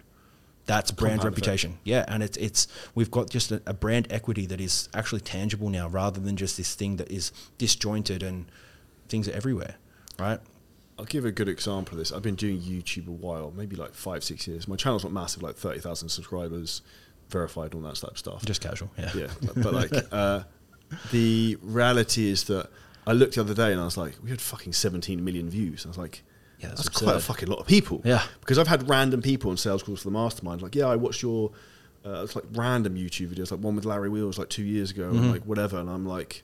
that's brand reputation. Yeah, and it's it's we've got just a, a brand equity that is actually tangible now, rather than just this thing that is disjointed and things are everywhere, right? I'll give a good example of this. I've been doing YouTube a while, maybe like five, six years. My channel's not massive, like 30,000 subscribers, verified, all that type of stuff. Just casual. Yeah. yeah, but, but like uh, the reality is that I looked the other day and I was like, we had fucking 17 million views. I was like, Yeah, that's, that's quite a fucking lot of people. Yeah. because I've had random people on sales calls for the mastermind. Like, yeah, I watched your uh, it's like random YouTube videos, like one with Larry Wheels like two years ago, Mm-hmm. and like whatever. And I'm like,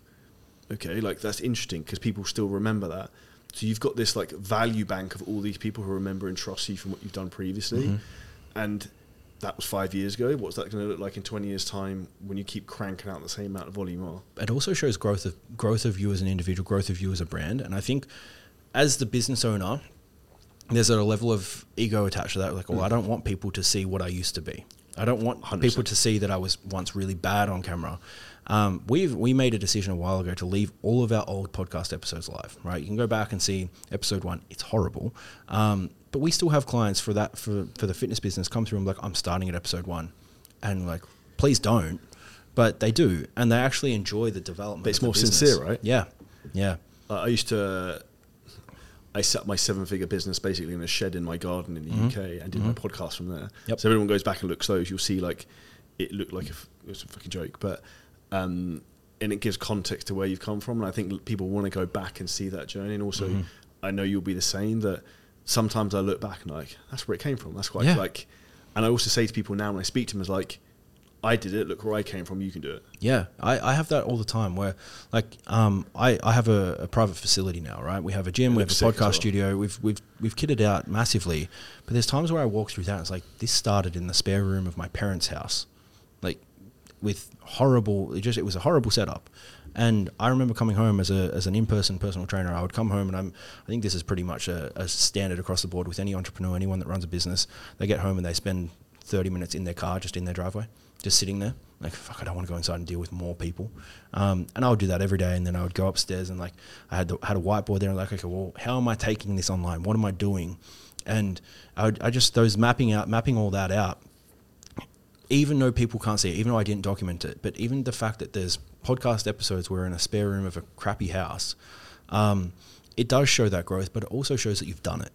Okay, like that's interesting because people still remember that. So you've got this like value bank of all these people who remember and trust you from what you've done previously, Mhm. and that was five years ago. What's that going to look like in twenty years' time when you keep cranking out the same amount of volume? Are it also shows growth of growth of you as an individual, growth of you as a brand, and I think as the business owner, there's a level of ego attached to that. Like, well, Mm. I don't want people to see what I used to be. I don't want 100%. people to see that I was once really bad on camera. Um, we've we made a decision a while ago to leave all of our old podcast episodes live. Right, you can go back and see episode one. It's horrible, um, but we still have clients for that for for the fitness business come through and be like, I'm starting at episode one, and like, please don't. But they do, and they actually enjoy the development. But it's more business. sincere, right? Yeah, yeah. Uh, I used to. I set up my seven-figure business basically in a shed in my garden in the Mhm. UK and did my podcast from there. Yep. So everyone goes back and looks those, you'll see like it looked like a, f- it was a fucking joke, but um, and it gives context to where you've come from. And I think l- people want to go back and see that journey. And also, Mhm. I know you'll be the same. That sometimes I look back and like that's where it came from. That's quite Yeah. like. And I also say to people now when I speak to them, is like, I did it. Look where I came from. You can do it. Yeah, I, I have that all the time where, like, um, I, I have a, a private facility now, right? We have a gym, we have a looks sick as podcast well. studio, we've, we've, we've kitted out massively. But there's times where I walk through that and it's like, this started in the spare room of my parents' house. Like, with horrible, it just, it was a horrible setup. And I remember coming home as a as an in person personal trainer. I would come home and I'm I think this is pretty much a, a standard across the board with any entrepreneur, anyone that runs a business. They get home and they spend 30 minutes in their car, just in their driveway, just sitting there. Like fuck, I don't want to go inside and deal with more people. Um, and I would do that every day. And then I would go upstairs and like I had the, had a whiteboard there. And like okay, well, how am I taking this online? What am I doing? And I, would, I just those mapping out, mapping all that out even though people can't see it, even though I didn't document it, but even the fact that there's podcast episodes where in a spare room of a crappy house, um, it does show that growth, but it also shows that you've done it.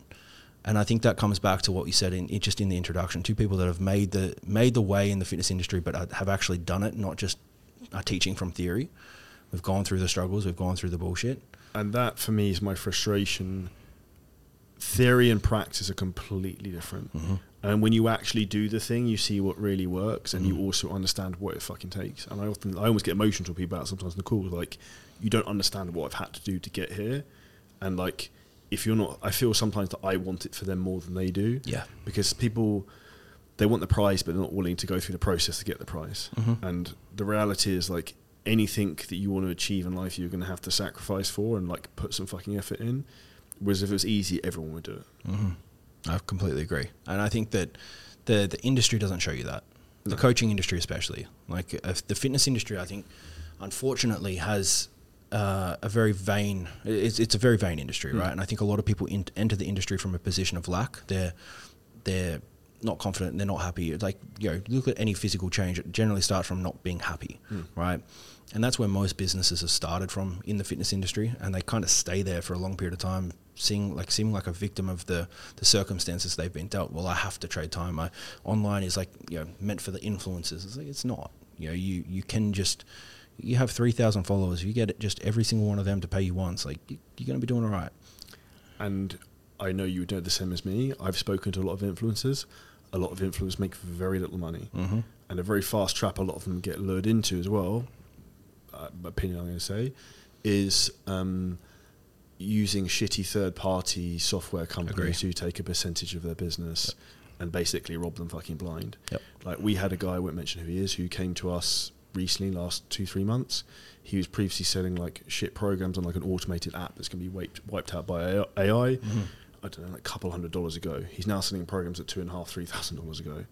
And I think that comes back to what you said in just in the introduction. Two people that have made the made the way in the fitness industry, but uh, have actually done it, not just are teaching from theory. We've gone through the struggles, we've gone through the bullshit. and that for me is my frustration. Theory and practice are completely different, mm-hmm. and when you actually do the thing, you see what really works, and you mm. also understand what it fucking takes. And I often, I almost get emotional to people about sometimes in the calls, like you don't understand what I've had to do to get here, and like if you're not, I feel sometimes that I want it for them more than they do. Yeah. because people they want the prize, but they're not willing to go through the process to get the prize. Mhm. And the reality is, like anything that you want to achieve in life, you're going to have to sacrifice for and like put some fucking effort in. Whereas if it was easy, everyone would do it. hmm I completely agree, and I think that the the industry doesn't show you that. The No. coaching industry, especially, like if the fitness industry, I think, unfortunately, has uh, a very vain. It's it's a very vain industry, Mm. right? And I think a lot of people in, enter the industry from a position of lack. They're they're not confident. They're not happy. Like you know, look at any physical change. It generally starts from not being happy, Mm. right? And that's where most businesses have started from in the fitness industry, and they kind of stay there for a long period of time, seeing like seeming like a victim of the the circumstances they've been dealt. Well, I have to trade time. I, online is like you know meant for the influencers. It's like it's not. You know, you you can just you have three thousand followers. You get it, just every single one of them to pay you once. Like you, you're going to be doing all right. And I know you would know the same as me. I've spoken to a lot of influencers. A lot of influencers make very little money, Mm-hmm. and a very fast trap. A lot of them get lured into as well. Uh, opinion, I'm going to say, is um, using shitty third-party software companies Agree. to take a percentage of their business and basically rob them fucking blind. Yep. Like we had a guy, I won't mention who he is, who came to us recently, last two three months. He was previously selling like shit programs on like an automated app that's going to be wiped wiped out by AI. Mm-hmm. I don't know, like a couple hundred dollars ago. He's now selling programs at two and a half, three thousand dollars ago,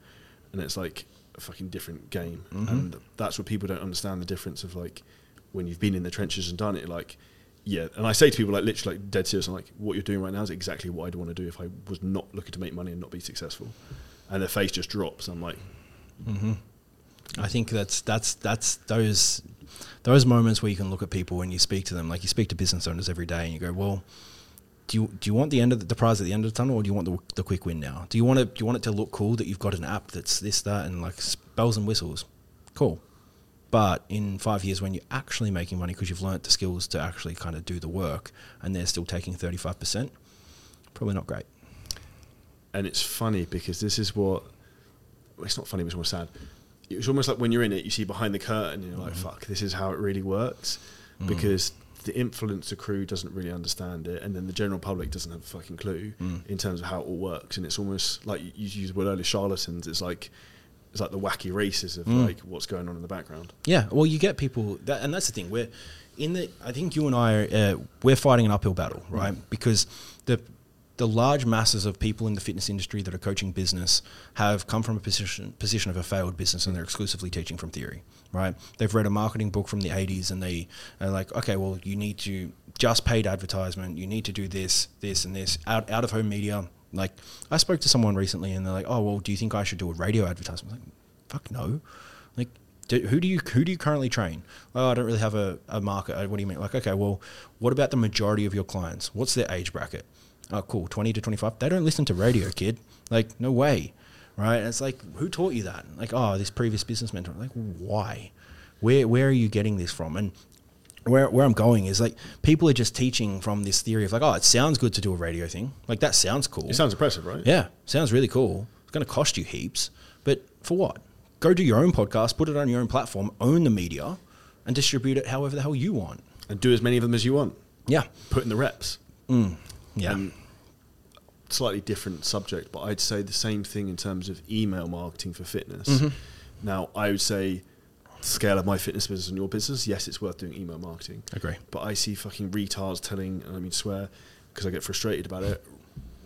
and it's like a fucking different game. Mhm. And that's what people don't understand the difference of like when you've been in the trenches and done it. Like, yeah. And I say to people like literally like dead serious, I'm like, what you're doing right now is exactly what I'd want to do if I was not looking to make money and not be successful. And their face just drops. I'm like, Mm-hmm. I think that's that's that's those those moments where you can look at people and you speak to them, like you speak to business owners every day, and you go, well. Do you, do you want the end of the, the prize at the end of the tunnel, or do you want the, the quick win now? Do you want to do you want it to look cool that you've got an app that's this that and like bells and whistles? Cool, but in five years when you're actually making money because you've learnt the skills to actually kind of do the work, and they're still taking thirty five percent, probably not great. and it's funny because this is what it's not funny, but it's more sad. It's almost like when you're in it, you see behind the curtain, and you're like, "Fuck, this is how it really works." Mm. Because the influencer crew doesn't really understand it, and then the general public doesn't have a fucking clue Mm. in terms of how it all works. And it's almost like you you used the word earlier, charlatans. It's like it's like the wacky races of Mm. like what's going on in the background. Yeah, well, you get people, that, and that's the thing. We're in the. I think you and I are uh, we're fighting an uphill battle, right? Because the the large masses of people in the fitness industry that are coaching business have come from a position position of a failed business, and they're exclusively teaching from theory, right? They've read a marketing book from the '80s, and they are like, okay, well, you need to just paid advertisement. You need to do this, this, and this out out of home media. Like, I spoke to someone recently, and they're like, "Oh, well, do you think I should do a radio advertisement?" I was like, "Fuck no!" Like, do, who do you who do you currently train? Oh, I don't really have a, a market. Uh, What do you mean? Like, okay, well, what about the majority of your clients? What's their age bracket? Oh, cool, twenty to twenty five. They don't listen to radio, kid. Like, no way, right? And it's like, who taught you that? Like, oh, this previous business mentor. Like, why? Where where are you getting this from? And where, where I'm going is like people are just teaching from this theory of like, oh, it sounds good to do a radio thing. Like that sounds cool. It sounds impressive, right? Yeah, sounds really cool. It's going to cost you heaps, but for what? Go do your own podcast, put it on your own platform, own the media, and distribute it however the hell you want. And do as many of them as you want. Yeah, Put in the reps. Mm. Yeah, And slightly different subject, but I'd say the same thing in terms of email marketing for fitness. Mm-hmm. Now, I would say scale of my fitness business and your business, yes, it's worth doing email marketing. agree. But I see fucking retards telling, and I mean swear, because I get frustrated about it,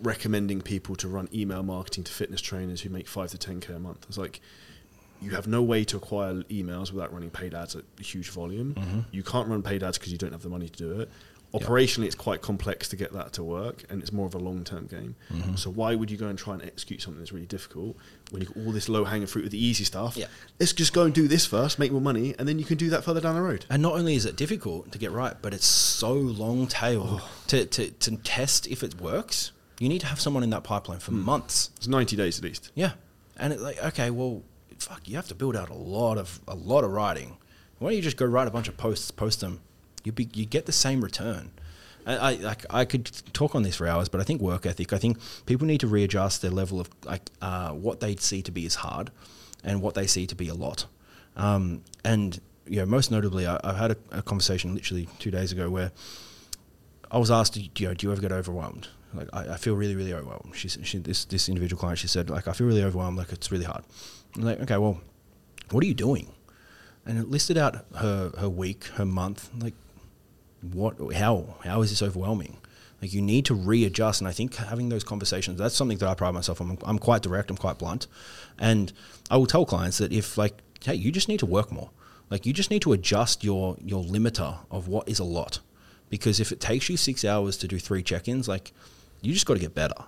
recommending people to run email marketing to fitness trainers who make five to ten k a month. It's like you have no way to acquire emails without running paid ads at a huge volume. Mm-hmm. You can't run paid ads because you don't have the money to do it. Operationally, it's quite complex to get that to work, and it's more of a long-term game. Mm-hmm. So why would you go and try and execute something that's really difficult when you've got all this low-hanging fruit with the easy stuff? Yeah. Let's just go and do this first, make more money, and then you can do that further down the road. And not only is it difficult to get right, but it's so long tailed Oh. to, to, to test if it works. You need to have someone in that pipeline for months. It's 90 days at least. Yeah, and it's like okay, well, fuck, you have to build out a lot of a lot of writing. Why don't you just go write a bunch of posts, post them? You be you get the same return. I, I could talk on this for hours, but I think work ethic. I think people need to readjust their level of like uh, what they see to be as hard, and what they see to be a lot. Um, and you know, most notably, I, I had a, a conversation literally two days ago where I was asked, you, know, do you ever get overwhelmed? Like, I, I feel really, really overwhelmed. She, she, this, this individual client, she said, like, I feel really overwhelmed. Like, it's really hard. I'm like, okay, well, what are you doing? And it listed out her, her week, her month. Like, what, how, how is this overwhelming? Like, you need to readjust. And I think having those conversations, that's something that I pride myself on. I'm, I'm quite direct, I'm quite blunt. And I will tell clients that if, like, hey, you just need to work more. Like, you just need to adjust your, your limiter of what is a lot because if it takes you six hours to do three check-ins like you just got to get better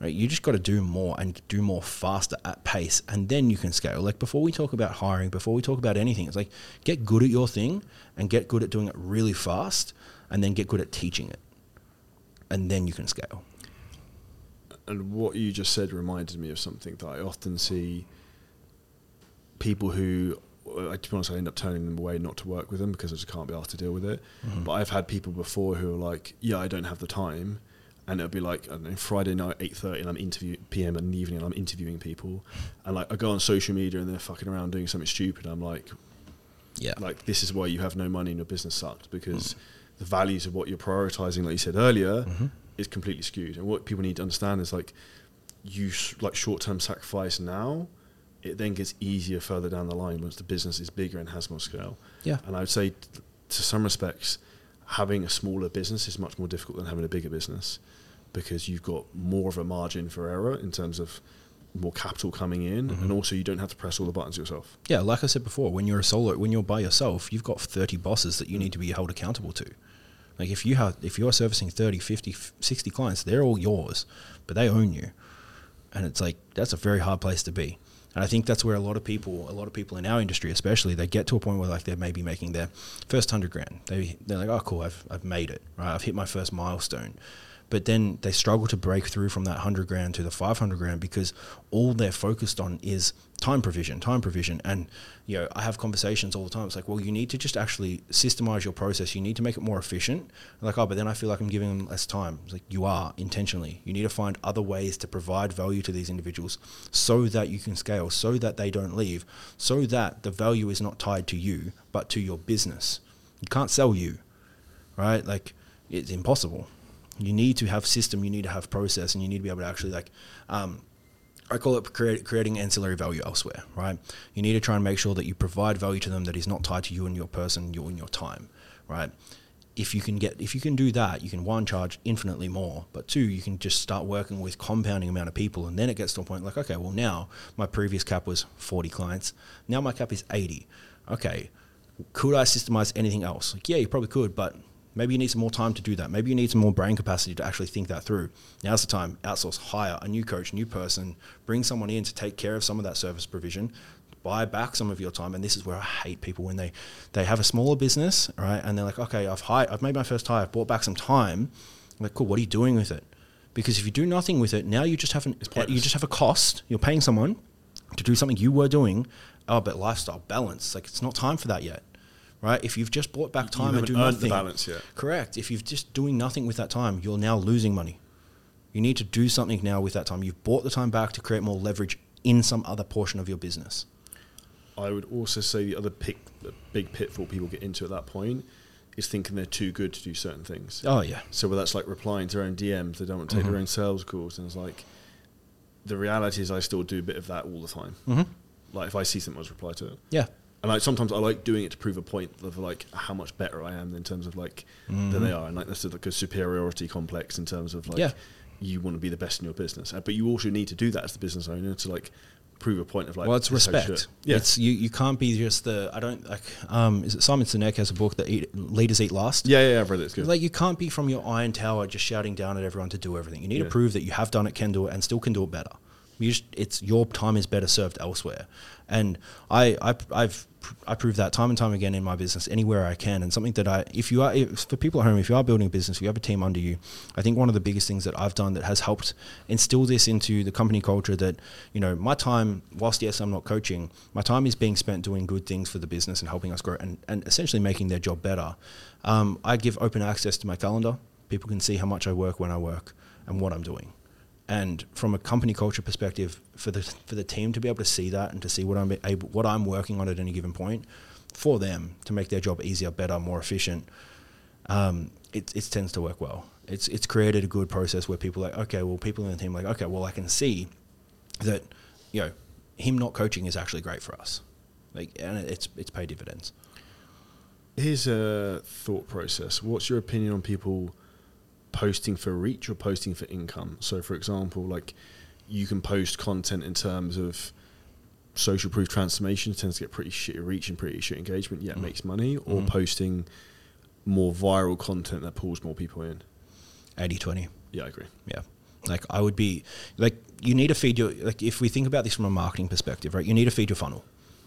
right? You just got to do more and do more faster at pace and then you can scale. Like before we talk about hiring before we talk about anything it's like get good at your thing and get good at doing it really fast and then get good at teaching it and then you can scale. And what you just said reminded me of something that I often see people who, uh, to be honest, I end up turning them away not to work with them because I just can't be asked to deal with it. But I've had people before who are like, "Yeah, I don't have the time," and it'll be like I don't know, Friday night eight thirty, and I'm interviewing PM in the evening, and I'm interviewing people, and like I go on social media and they're fucking around doing something stupid. I'm like, yeah like this is why you have no money and your business sucks because mm. the values of what you're prioritizing, like you said earlier, mm-hmm. is completely skewed. And what people need to understand is like you sh- like short term sacrifice now, it then gets easier further down the line once the business is bigger and has more scale. Yeah. And I would say, t- to some respects, having a smaller business is much more difficult than having a bigger business because you've got more of a margin for error in terms of more capital coming in, mm-hmm. and also you don't have to press all the buttons yourself. yeah like i said before when you're a solo when you're by yourself you've got 30 bosses that you mm. need to be held accountable to. Like if you have if you're servicing 30 50 60 clients they're all yours but they own you. And it's like that's a very hard place to be and i think that's where a lot of people a lot of people in our industry especially they get to a point where like they're maybe making their first 100 grand. They, they're like oh cool I've, I've made it right? I've hit my first milestone but then they struggle to break through from that 100 grand to the 500 grand because all they're focused on is time provision time provision. And you know i have conversations all the time. It's like well you need to just actually systemize your process. You need to make it more efficient. Like oh but then i feel like i'm giving them less time. It's like you are intentionally. You need to find other ways to provide value to these individuals so that you can scale so that they don't leave so that the value is not tied to you but to your business. You can't sell you right? Like it's impossible. You need to have system, you need to have process, and you need to be able to actually like. Um, I call it create, creating ancillary value elsewhere, right? You need to try and make sure that you provide value to them that is not tied to you and your person, you and your time, right? If you can get, if you can do that, you can one charge infinitely more, but two, you can just start working with compounding amount of people, and then it gets to a point like, okay, well now my previous cap was forty clients, now my cap is eighty. Okay, could I systemize anything else? Like, yeah, you probably could, but maybe you need some more time to do that. Maybe you need some more brain capacity to actually think that through. Now's the time. Outsource, hire a new coach, new person, bring someone in to take care of some of that service provision. Buy back some of your time, and this is where I hate people when they they have a smaller business, right? And they're like, okay, I've hired, I've made my first hire, I've bought back some time. I'm like, cool. What are you doing with it? Because if you do nothing with it, now you just have an, you just have a cost. You're paying someone to do something you were doing. Oh, but lifestyle balance, like it's not time for that yet right? If you've just bought back time and do earned nothing, the balance yet. correct. If you've just doing nothing with that time, you're now losing money. You need to do something now with that time. You've bought the time back to create more leverage in some other portion of your business. I would also say the other pick, the big pitfall people get into at that point is thinking they're too good to do certain things. Oh yeah, So whether that's like replying to their own DMs, they don't want to take Mhm. their own sales calls, and it's like the reality is I still do a bit of that all the time. hmm Like if I see something, I just reply to it. yeah, And like sometimes I like doing it to prove a point of like how much better I am in terms of like than Mhm. they are, and like that's like a superiority complex in terms of like Yeah. you want to be the best in your business, Uh, but you also need to do that as the business owner to like prove a point of like well, it's this is how you respect. Yeah, It's you. You can't be just the. I don't like. Um, is it Simon Sinek has a book that eat, leaders eat last. yeah, yeah, I've read it. It's good. Like you can't be from your iron tower just shouting down at everyone to do everything. You need Yeah. to prove that you have done it, can do it, and still can do it better. You just, it's your time is better served elsewhere, and I, I I've I prove that time and time again in my business anywhere I can. And something that I, if you are if, for people at home, if you are building a business, if you have a team under you, I think one of the biggest things that I've done that has helped instill this into the company culture that you know my time, whilst yes I'm not coaching, my time is being spent doing good things for the business and helping us grow and, and essentially making their job better. Um, I give open access to my calendar. People can see how much I work when I work and what I'm doing. And from a company culture perspective, for the for the team to be able to see that and to see what I'm able, what I'm working on at any given point, for them to make their job easier, better, more efficient, um, it, it tends to work well. It's it's created a good process where people are like, okay, well, people in the team are like, okay, well, I can see that, you know, him not coaching is actually great for us, like, and it's it's paid dividends. Here's a thought process. What's your opinion on people posting for reach or posting for income? So, for example, like you can post content in terms of social proof transformation tends to get pretty shit reach and pretty shit engagement, yet Mm. makes money, or Mhm. posting more viral content that pulls more people in. 80-20. Yeah, I agree. Yeah. Like I would be like you need to feed your like if we think about this from a marketing perspective, right? You need to feed your funnel,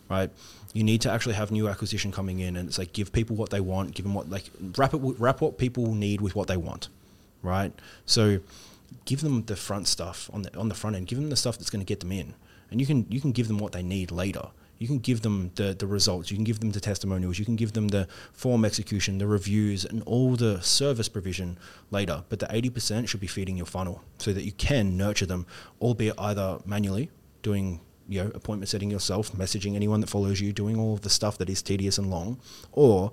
right? You need to actually have new acquisition coming in, and it's like give people what they want, give them what like wrap it wrap what people need with what they want, right? So give them the front stuff on the on the front end. Give them the stuff that's going to get them in, and you can you can give them what they need later. You can give them the, the results. You can give them the testimonials. You can give them the form execution, the reviews, and all the service provision later. But the 80% should be feeding your funnel so that you can nurture them, albeit either manually, doing you know appointment setting yourself, messaging anyone that follows you, doing all of the stuff that is tedious and long, or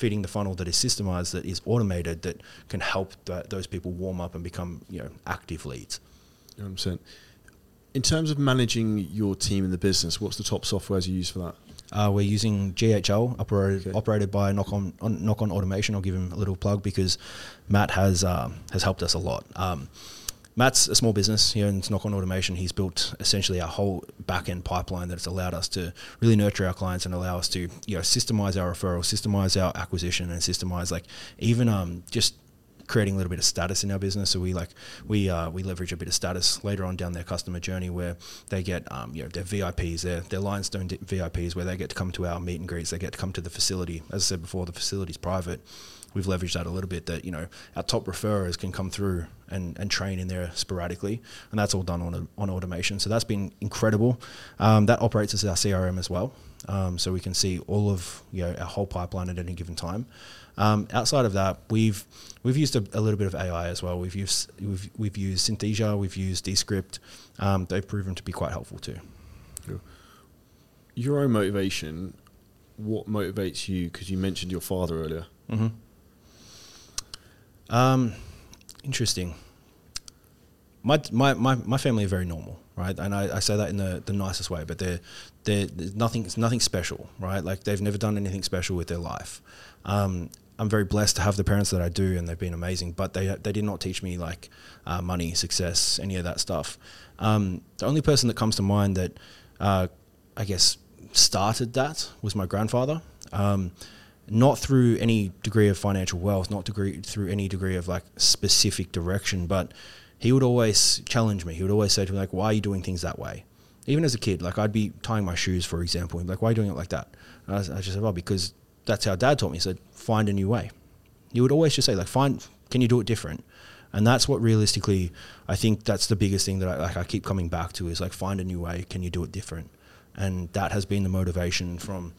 feeding the funnel that is systemized, that is automated, that can help that, those people warm up and become you know active leads. 100%. In terms of managing your team in the business, what's the top softwares you use for that? Uh, we're using GHL, operated, Okay. operated by Knock on, on Knock on Automation. I'll give him a little plug because Matt has um, has helped us a lot. Um, Matt's a small business here in Knock on Automation. He's built essentially our whole back end pipeline that's allowed us to really nurture our clients and allow us to you know systemize our referral, systemize our acquisition, and systemize like even um, just creating a little bit of status in our business. So we like we uh, we leverage a bit of status later on down their customer journey where they get um, you know their VIPs, their their Livingstone VIPs, where they get to come to our meet and greets, they get to come to the facility. As I said before, the facility's private. We've leveraged that a little bit. That you know our top referrers can come through and, and train in there sporadically, and that's all done on on automation. So that's been incredible. Um, that operates as our CRM as well. Um, so we can see all of you know our whole pipeline at any given time. Um, outside of that, we've we've used a, a little bit of AI as well. We've used we've we've used Synthesia, we've used Descript. Um, they've proven to be quite helpful too. Your own motivation, what motivates you? Because you mentioned your father earlier. Mm-hmm. Um, interesting. My, my, my, my family are very normal, right? And I, I say that in the, the nicest way, but they're, they're, there's nothing, it's nothing special, right? Like they've never done anything special with their life. Um, I'm very blessed to have the parents that I do, and they've been amazing. But they they did not teach me like uh, money, success, any of that stuff. Um, the only person that comes to mind that uh, I guess started that was my grandfather. Um, not through any degree of financial wealth, not degree through any degree of like specific direction, but he would always challenge me. He would always say to me like, "Why are you doing things that way?" Even as a kid, like I'd be tying my shoes, for example. Be like, "Why are you doing it like that?" And I, I just said, "Well, because that's how Dad taught me." He said, "Find a new way." He would always just say like, "Find, can you do it different?" And that's what realistically, I think that's the biggest thing that I, like I keep coming back to is like, find a new way. Can you do it different? And that has been the motivation from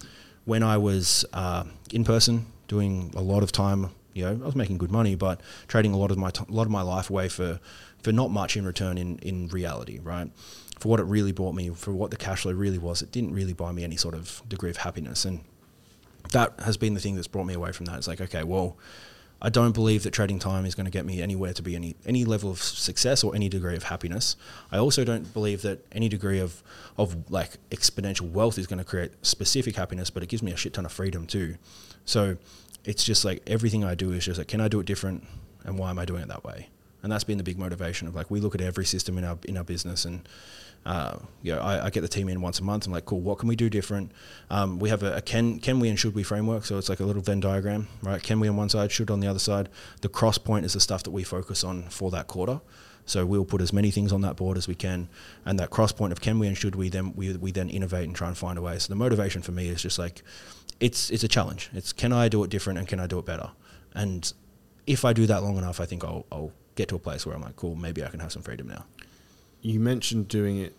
when I was uh, in person doing a lot of time. You know, I was making good money, but trading a lot of my lot of my life away for for not much in return in in reality, right? For what it really brought me, for what the cash flow really was, it didn't really buy me any sort of degree of happiness, and that has been the thing that's brought me away from that. It's like, okay, well, I don't believe that trading time is going to get me anywhere to be any any level of success or any degree of happiness. I also don't believe that any degree of of like exponential wealth is going to create specific happiness, but it gives me a shit ton of freedom too. So it's just like everything I do is just like, can I do it different, and why am I doing it that way? And that's been the big motivation of like we look at every system in our in our business and uh, you know, I, I, get the team in once a month. I'm like, cool, what can we do different? Um, we have a, a, can can we and should we framework, so it's like a little Venn diagram, right? Can we on one side, should on the other side. The cross point is the stuff that we focus on for that quarter. So we'll put as many things on that board as we can, and that cross point of can we and should we, then we, we then innovate and try and find a way. So the motivation for me is just like, it's it's a challenge. It's can I do it different and can I do it better? And if I do that long enough, I think I'll, I'll get to a place where I'm like, cool, maybe I can have some freedom now you mentioned doing it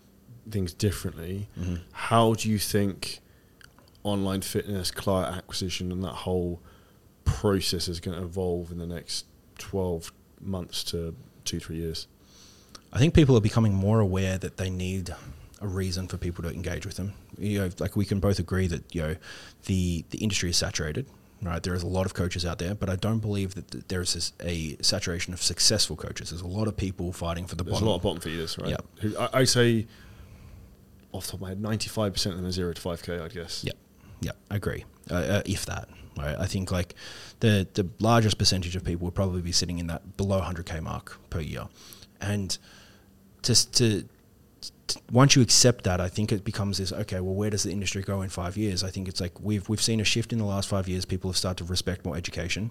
things differently. Mm-hmm. How do you think online fitness, client acquisition, and that whole process is going to evolve in the next twelve months to two three years? I think people are becoming more aware that they need a reason for people to engage with them. You know, like we can both agree that you know the the industry is saturated right? There is a lot of coaches out there, but I don't believe that there is a saturation of successful coaches. There's a lot of people fighting for the There's bottom. There's a lot of bottom feeders, right? Yeah. I, I, say, off the top of my head, 95% of them are zero to 5K, I guess. Yeah. Yeah, I agree. Uh, uh, if that, right? I think like the the largest percentage of people would probably be sitting in that below 100k mark per year, and just to once you accept that, I think it becomes this. Okay, well, where does the industry go in five years? I think it's like we've we've seen a shift in the last five years. People have started to respect more education.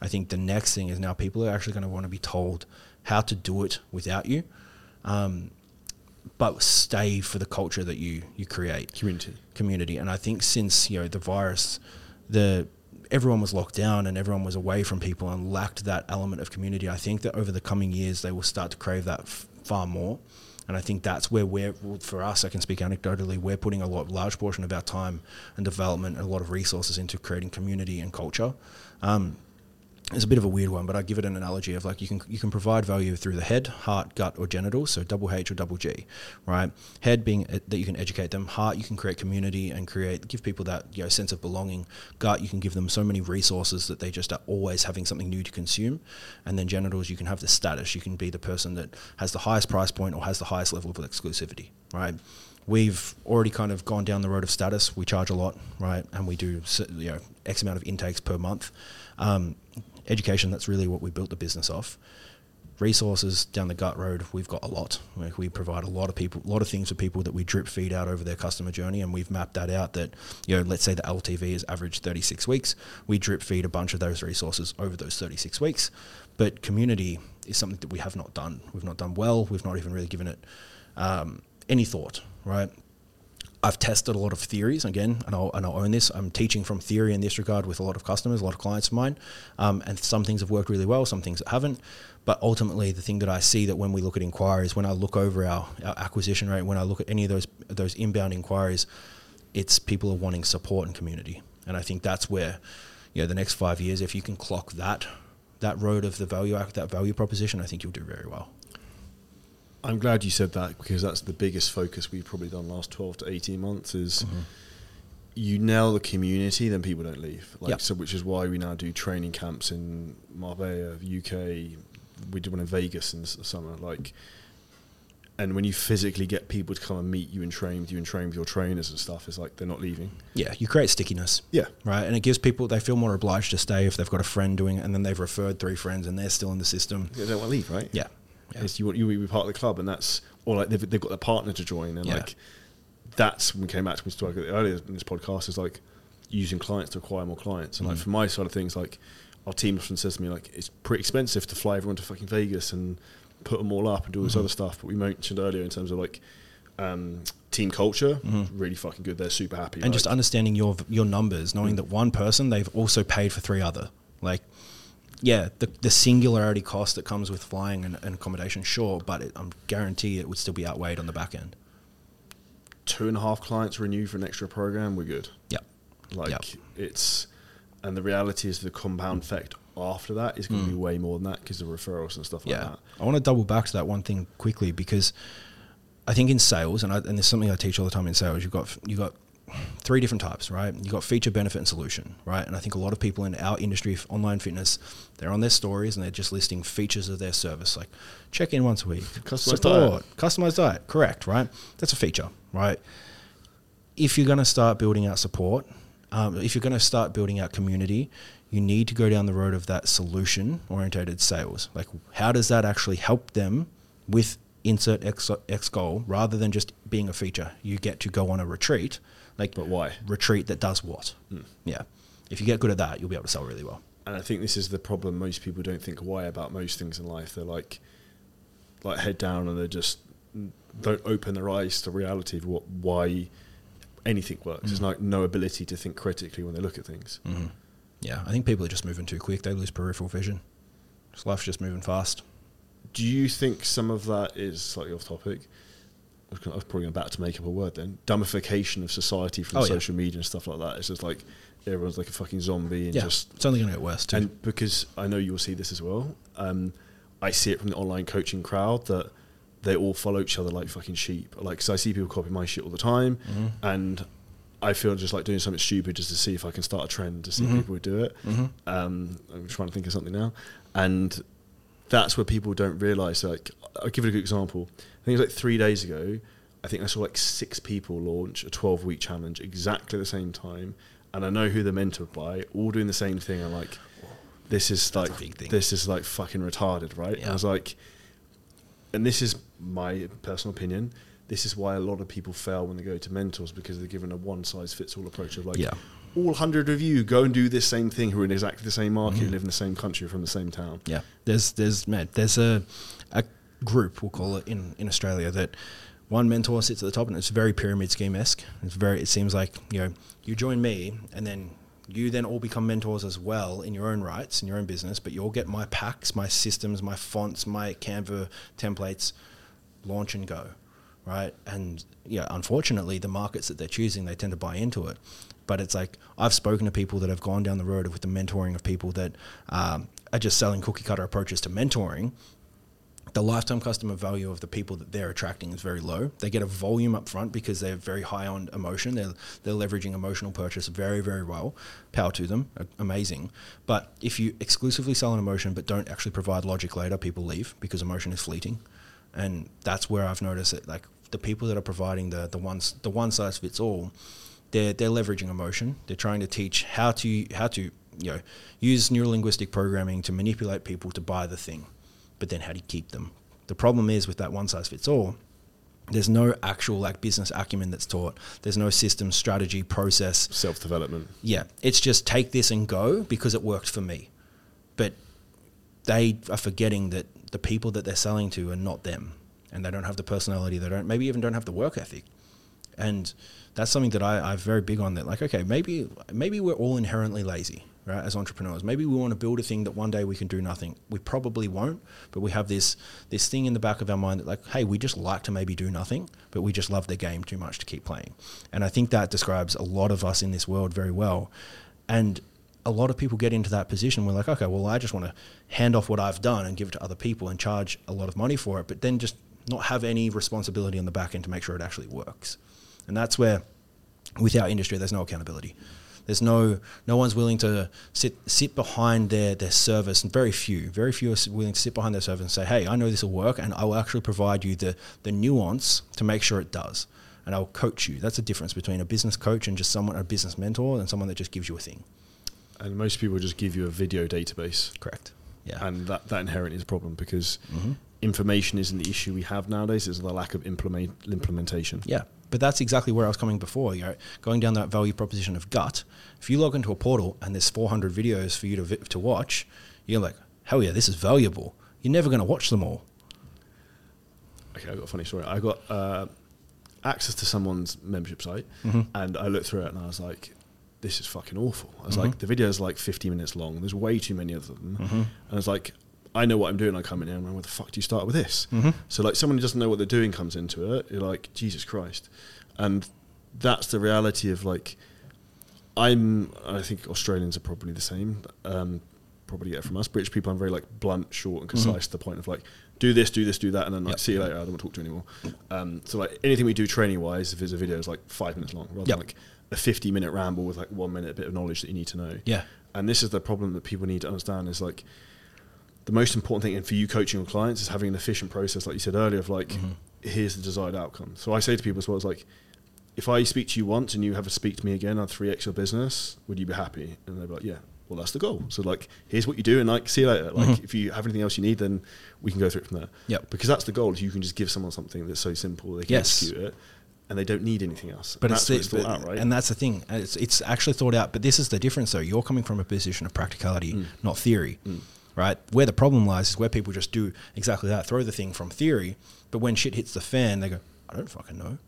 I think the next thing is now people are actually going to want to be told how to do it without you, um, but stay for the culture that you you create community community. And I think since you know the virus, the everyone was locked down and everyone was away from people and lacked that element of community. I think that over the coming years they will start to crave that f- far more. And I think that's where we're, for us, I can speak anecdotally, we're putting a lot, large portion of our time and development and a lot of resources into creating community and culture. Um, it's a bit of a weird one, but I give it an analogy of like you can you can provide value through the head, heart, gut, or genitals. So double H or double G, right? Head being eh, that you can educate them. Heart you can create community and create give people that you know sense of belonging. Gut you can give them so many resources that they just are always having something new to consume. And then genitals you can have the status. You can be the person that has the highest price point or has the highest level of exclusivity, right? We've already kind of gone down the road of status. We charge a lot, right? And we do you know X amount of intakes per month. Um, education, that's really what we built the business off. Resources down the gut road, we've got a lot. Like we provide a lot of people, a lot of things for people that we drip feed out over their customer journey, and we've mapped that out. That you know, let's say the LTV is average 36 weeks, we drip feed a bunch of those resources over those 36 weeks. But community is something that we have not done. We've not done well. We've not even really given it um, any thought, right? I've tested a lot of theories again, and I'll, and I'll own this. I'm teaching from theory in this regard with a lot of customers, a lot of clients of mine, um, and some things have worked really well, some things haven't. But ultimately, the thing that I see that when we look at inquiries, when I look over our, our acquisition rate, when I look at any of those those inbound inquiries, it's people are wanting support and community, and I think that's where, you know, the next five years, if you can clock that that road of the value act, that value proposition, I think you'll do very well. I'm glad you said that because that's the biggest focus we've probably done last 12 to 18 months is mm-hmm. you nail the community, then people don't leave. Like Yep. so, which is why we now do training camps in Marbella, UK. We did one in Vegas in the summer. Like, and when you physically get people to come and meet you and train with you and train with your trainers and stuff, it's like they're not leaving. Yeah, you create stickiness. Yeah, right? And it gives people they feel more obliged to stay if they've got a friend doing it, and then they've referred three friends, and they're still in the system. they don't want to leave, right? Yeah, yeah. It's you want you to be part of the club, and that's or like they've, they've got their partner to join, and Yeah. like that's when we came back to we spoke earlier in this podcast is like using clients to acquire more clients, and like Mm. from my side of things, like our team often says to me like it's pretty expensive to fly everyone to fucking Vegas and put them all up and do all this Mhm. other stuff, but we mentioned earlier in terms of like um, team culture, Mhm. really fucking good. They're super happy, and just understanding your your numbers, knowing Mm. that one person they've also paid for three other. Like, yeah, the the singularity cost that comes with flying and, and accommodation, sure, but it, I'm guarantee it would still be outweighed on the back end. two and a half clients renew for an extra program, we're good. Yep. Like Yep. it's, and the reality is the compound effect after that is going to Mm. be way more than that because of referrals and stuff like Yeah, that. I want to double back to that one thing quickly because I think in sales, and I, and there's something I teach all the time in sales. You've got you've got three different types, right? You've got feature, benefit, and solution, right? And I think a lot of people in our industry, online fitness, they're on their stories and they're just listing features of their service, like check in once a week, Customized support, customized diet, correct, right? That's a feature, right? If you're going to start building out support, um, if you're going to start building out community, you need to go down the road of that solution orientated sales. Like, how does that actually help them with insert X, X goal rather than just being a feature? You get to go on a retreat, like, But why? retreat that does what? Mm. Yeah. If you get good at that, you'll be able to sell really well. And I think this is the problem. Most people don't think why about most things in life. They're like, like head down, and they just don't open their eyes to reality of what why anything works. There's Mm. like no ability to think critically when they look at things. hmm Yeah. I think people are just moving too quick. They lose peripheral vision. Just life's just moving fast. Do you think some of that is slightly off topic? I was, gonna, I was probably about to make up a word then. Dumbification of society from Oh, yeah. social media and stuff like that. It's just like everyone's like a fucking zombie and yeah. just. it's only going to get worse, too. And because I know you'll see this as well, um, I see it from the online coaching crowd that they all follow each other like fucking sheep. Like, because I see people copy my shit all the time, Mhm. and I feel just like doing something stupid just to see if I can start a trend to see Mhm. if people would do it. Mhm. Um, I'm trying to think of something now, and that's where people don't realize. Like, I'll give it a good example. I think it was like three days ago. I think I saw like six people launch a 12 week challenge exactly the same time, and I know who they're mentored by, all doing the same thing. I'm like, this is like big thing. this is like fucking retarded, right? And Yeah. I was like, and this is my personal opinion. This is why a lot of people fail when they go to mentors because they're given a one size fits all approach of like, Yeah. all hundred of you go and do this same thing who are in exactly the same market, Mhm. live in the same country, from the same town. Yeah, there's there's man, there's a group we'll call it in in Australia that one mentor sits at the top and it's very pyramid scheme esque. It's very it seems like you know you join me and then you then all become mentors as well in your own rights in your own business, but you all get my packs, my systems, my fonts, my Canva templates, launch and go, right? And yeah, unfortunately, the markets that they're choosing, they tend to buy into it. But it's like I've spoken to people that have gone down the road with the mentoring of people that um, are just selling cookie cutter approaches to mentoring. The lifetime customer value of the people that they're attracting is very low. They get a volume up front because they're very high on emotion. They're, they're leveraging emotional purchase very, very well. Power to them, amazing. But if you exclusively sell an emotion but don't actually provide logic later, people leave because emotion is fleeting and that's where I've noticed that Like the people that are providing the the ones the one size fits all, they're they're leveraging emotion. They're trying to teach how to how to you know use neurolinguistic programming to manipulate people to buy the thing, but then how do you keep them? The problem is with that one size fits all. There's no actual like business acumen that's taught. There's no system, strategy, process Self development. yeah, it's just take this and go because it worked for me. But they are forgetting that the people that they're selling to are not them and they don't have the personality, they don't maybe even don't have the work ethic. And that's something that I, I'm very big on that like, okay, maybe maybe we're all inherently lazy, right, as entrepreneurs. Maybe we want to build a thing that one day we can do nothing. We probably won't, but we have this this thing in the back of our mind that like, hey, we just like to maybe do nothing, but we just love the game too much to keep playing. And I think that describes a lot of us in this world very well. And a lot of people get into that position where like, okay, well, I just want to hand off what I've done and give it to other people and charge a lot of money for it, but then just not have any responsibility on the back end to make sure it actually works. And that's where with our industry, there's no accountability. There's no no one's willing to sit sit behind their their service, and very few, very few are willing to sit behind their service and say, "Hey, I know this will work, and I will actually provide you the the nuance to make sure it does, and I'll coach you." That's the difference between a business coach and just someone a business mentor and someone that just gives you a thing. And most people just give you a video database. Correct. Yeah. And that, that inherently is a problem because Mhm. information isn't the issue we have nowadays, it's the lack of implement, implementation. Yeah, but that's exactly where I was coming before. You know, going down that value proposition of gut. If you log into a portal and there's 400 videos for you to to watch, you're like, hell yeah, this is valuable. You're never going to watch them all. Okay, I've got a funny story. I got uh, access to someone's membership site, Mhm. and I looked through it, and I was like, "This is fucking awful." I was Mhm. like, "The video is like 50 minutes long. There's way too many of them." Mhm. And I was like, "I know what I'm doing." I come in here, and I'm like, "Where the fuck do you start with this?" Mhm. So like, someone who doesn't know what they're doing comes into it. You're like, "Jesus Christ," and that's the reality of like, I'm. I think Australians are probably the same. Um, probably get it from us. British people, I'm very like blunt, short, and concise to the point of like, do this, do this, do that, and then like, Yep. see you later. I don't want to talk to you anymore. Um, so like anything we do training wise, if it's a video, is like five minutes long, rather Yep. than like a 50 minute ramble with like one minute bit of knowledge that you need to know. Yeah. And this is the problem that people need to understand is like the most important thing for you coaching your clients is having an efficient process, like you said earlier, of like Mhm. here's the desired outcome. So I say to people as well, it's like if I speak to you once and you have to speak to me again on three x your business, would you be happy? And they're like, yeah. Well, that's the goal. So like, here's what you do, and like, see you later. Like, Mhm. if you have anything else you need, then we can go through it from there. Yeah. Because that's the goal. Is you can just give someone something that's so simple they can Yes. execute it, and they don't need anything else. But and it's, that's the, thought out, right? and that's the thing. It's, it's actually thought out. But this is the difference, though. You're coming from a position of practicality, Mm. not theory, Mm. Right? Where the problem lies is where people just do exactly that, throw the thing from theory, but when shit hits the fan, they go, "I don't fucking know."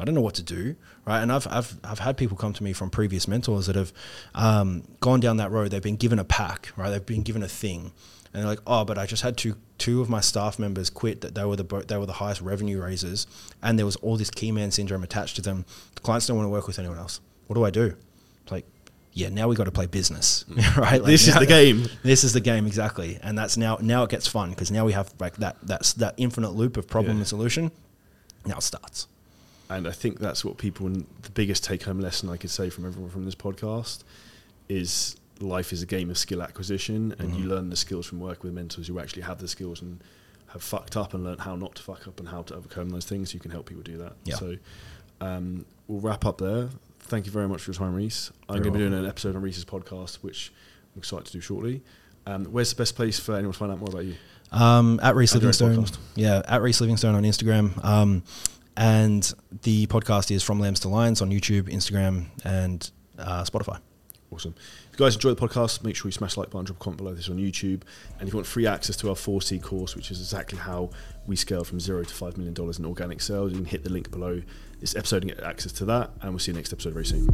I don't know what to do, right? And I've, I've, I've had people come to me from previous mentors that have um, gone down that road. They've been given a pack, right? They've been given a thing, and they're like, "Oh, but I just had two two of my staff members quit. That they were the they were the highest revenue raisers, and there was all this key man syndrome attached to them. The clients don't want to work with anyone else. What do I do? Yeah, now we got to play business, right? Like This is the game. This is the game exactly, and that's now now it gets fun because now we have like that that's that infinite loop of problem Yeah. and solution. Now it starts. And I think that's what people, the biggest take home lesson I could say from everyone from this podcast is life is a game of skill acquisition, and you Mhm. learn the skills from working with mentors who actually have the skills and have fucked up and learned how not to fuck up and how to overcome those things. You can help people do that. Yeah. So um, we'll wrap up there. Thank you very much for your time, Rhys. I'm going to be doing an episode on Rhys's podcast, which I'm excited to do shortly. Um, where's the best place for anyone to find out more about you? Um, at Rhys Livingstone, yeah, at Rhys Livingstone on Instagram, um, and the podcast is from Lambs to Lions on YouTube, Instagram, and uh, Spotify. Awesome. If you guys enjoy the podcast, make sure you smash the like button, drop a comment below this on YouTube. And if you want free access to our 4C course, which is exactly how we scale from zero to $5 million in organic sales, you can hit the link below this episode and get access to that. And we'll see you next episode very soon.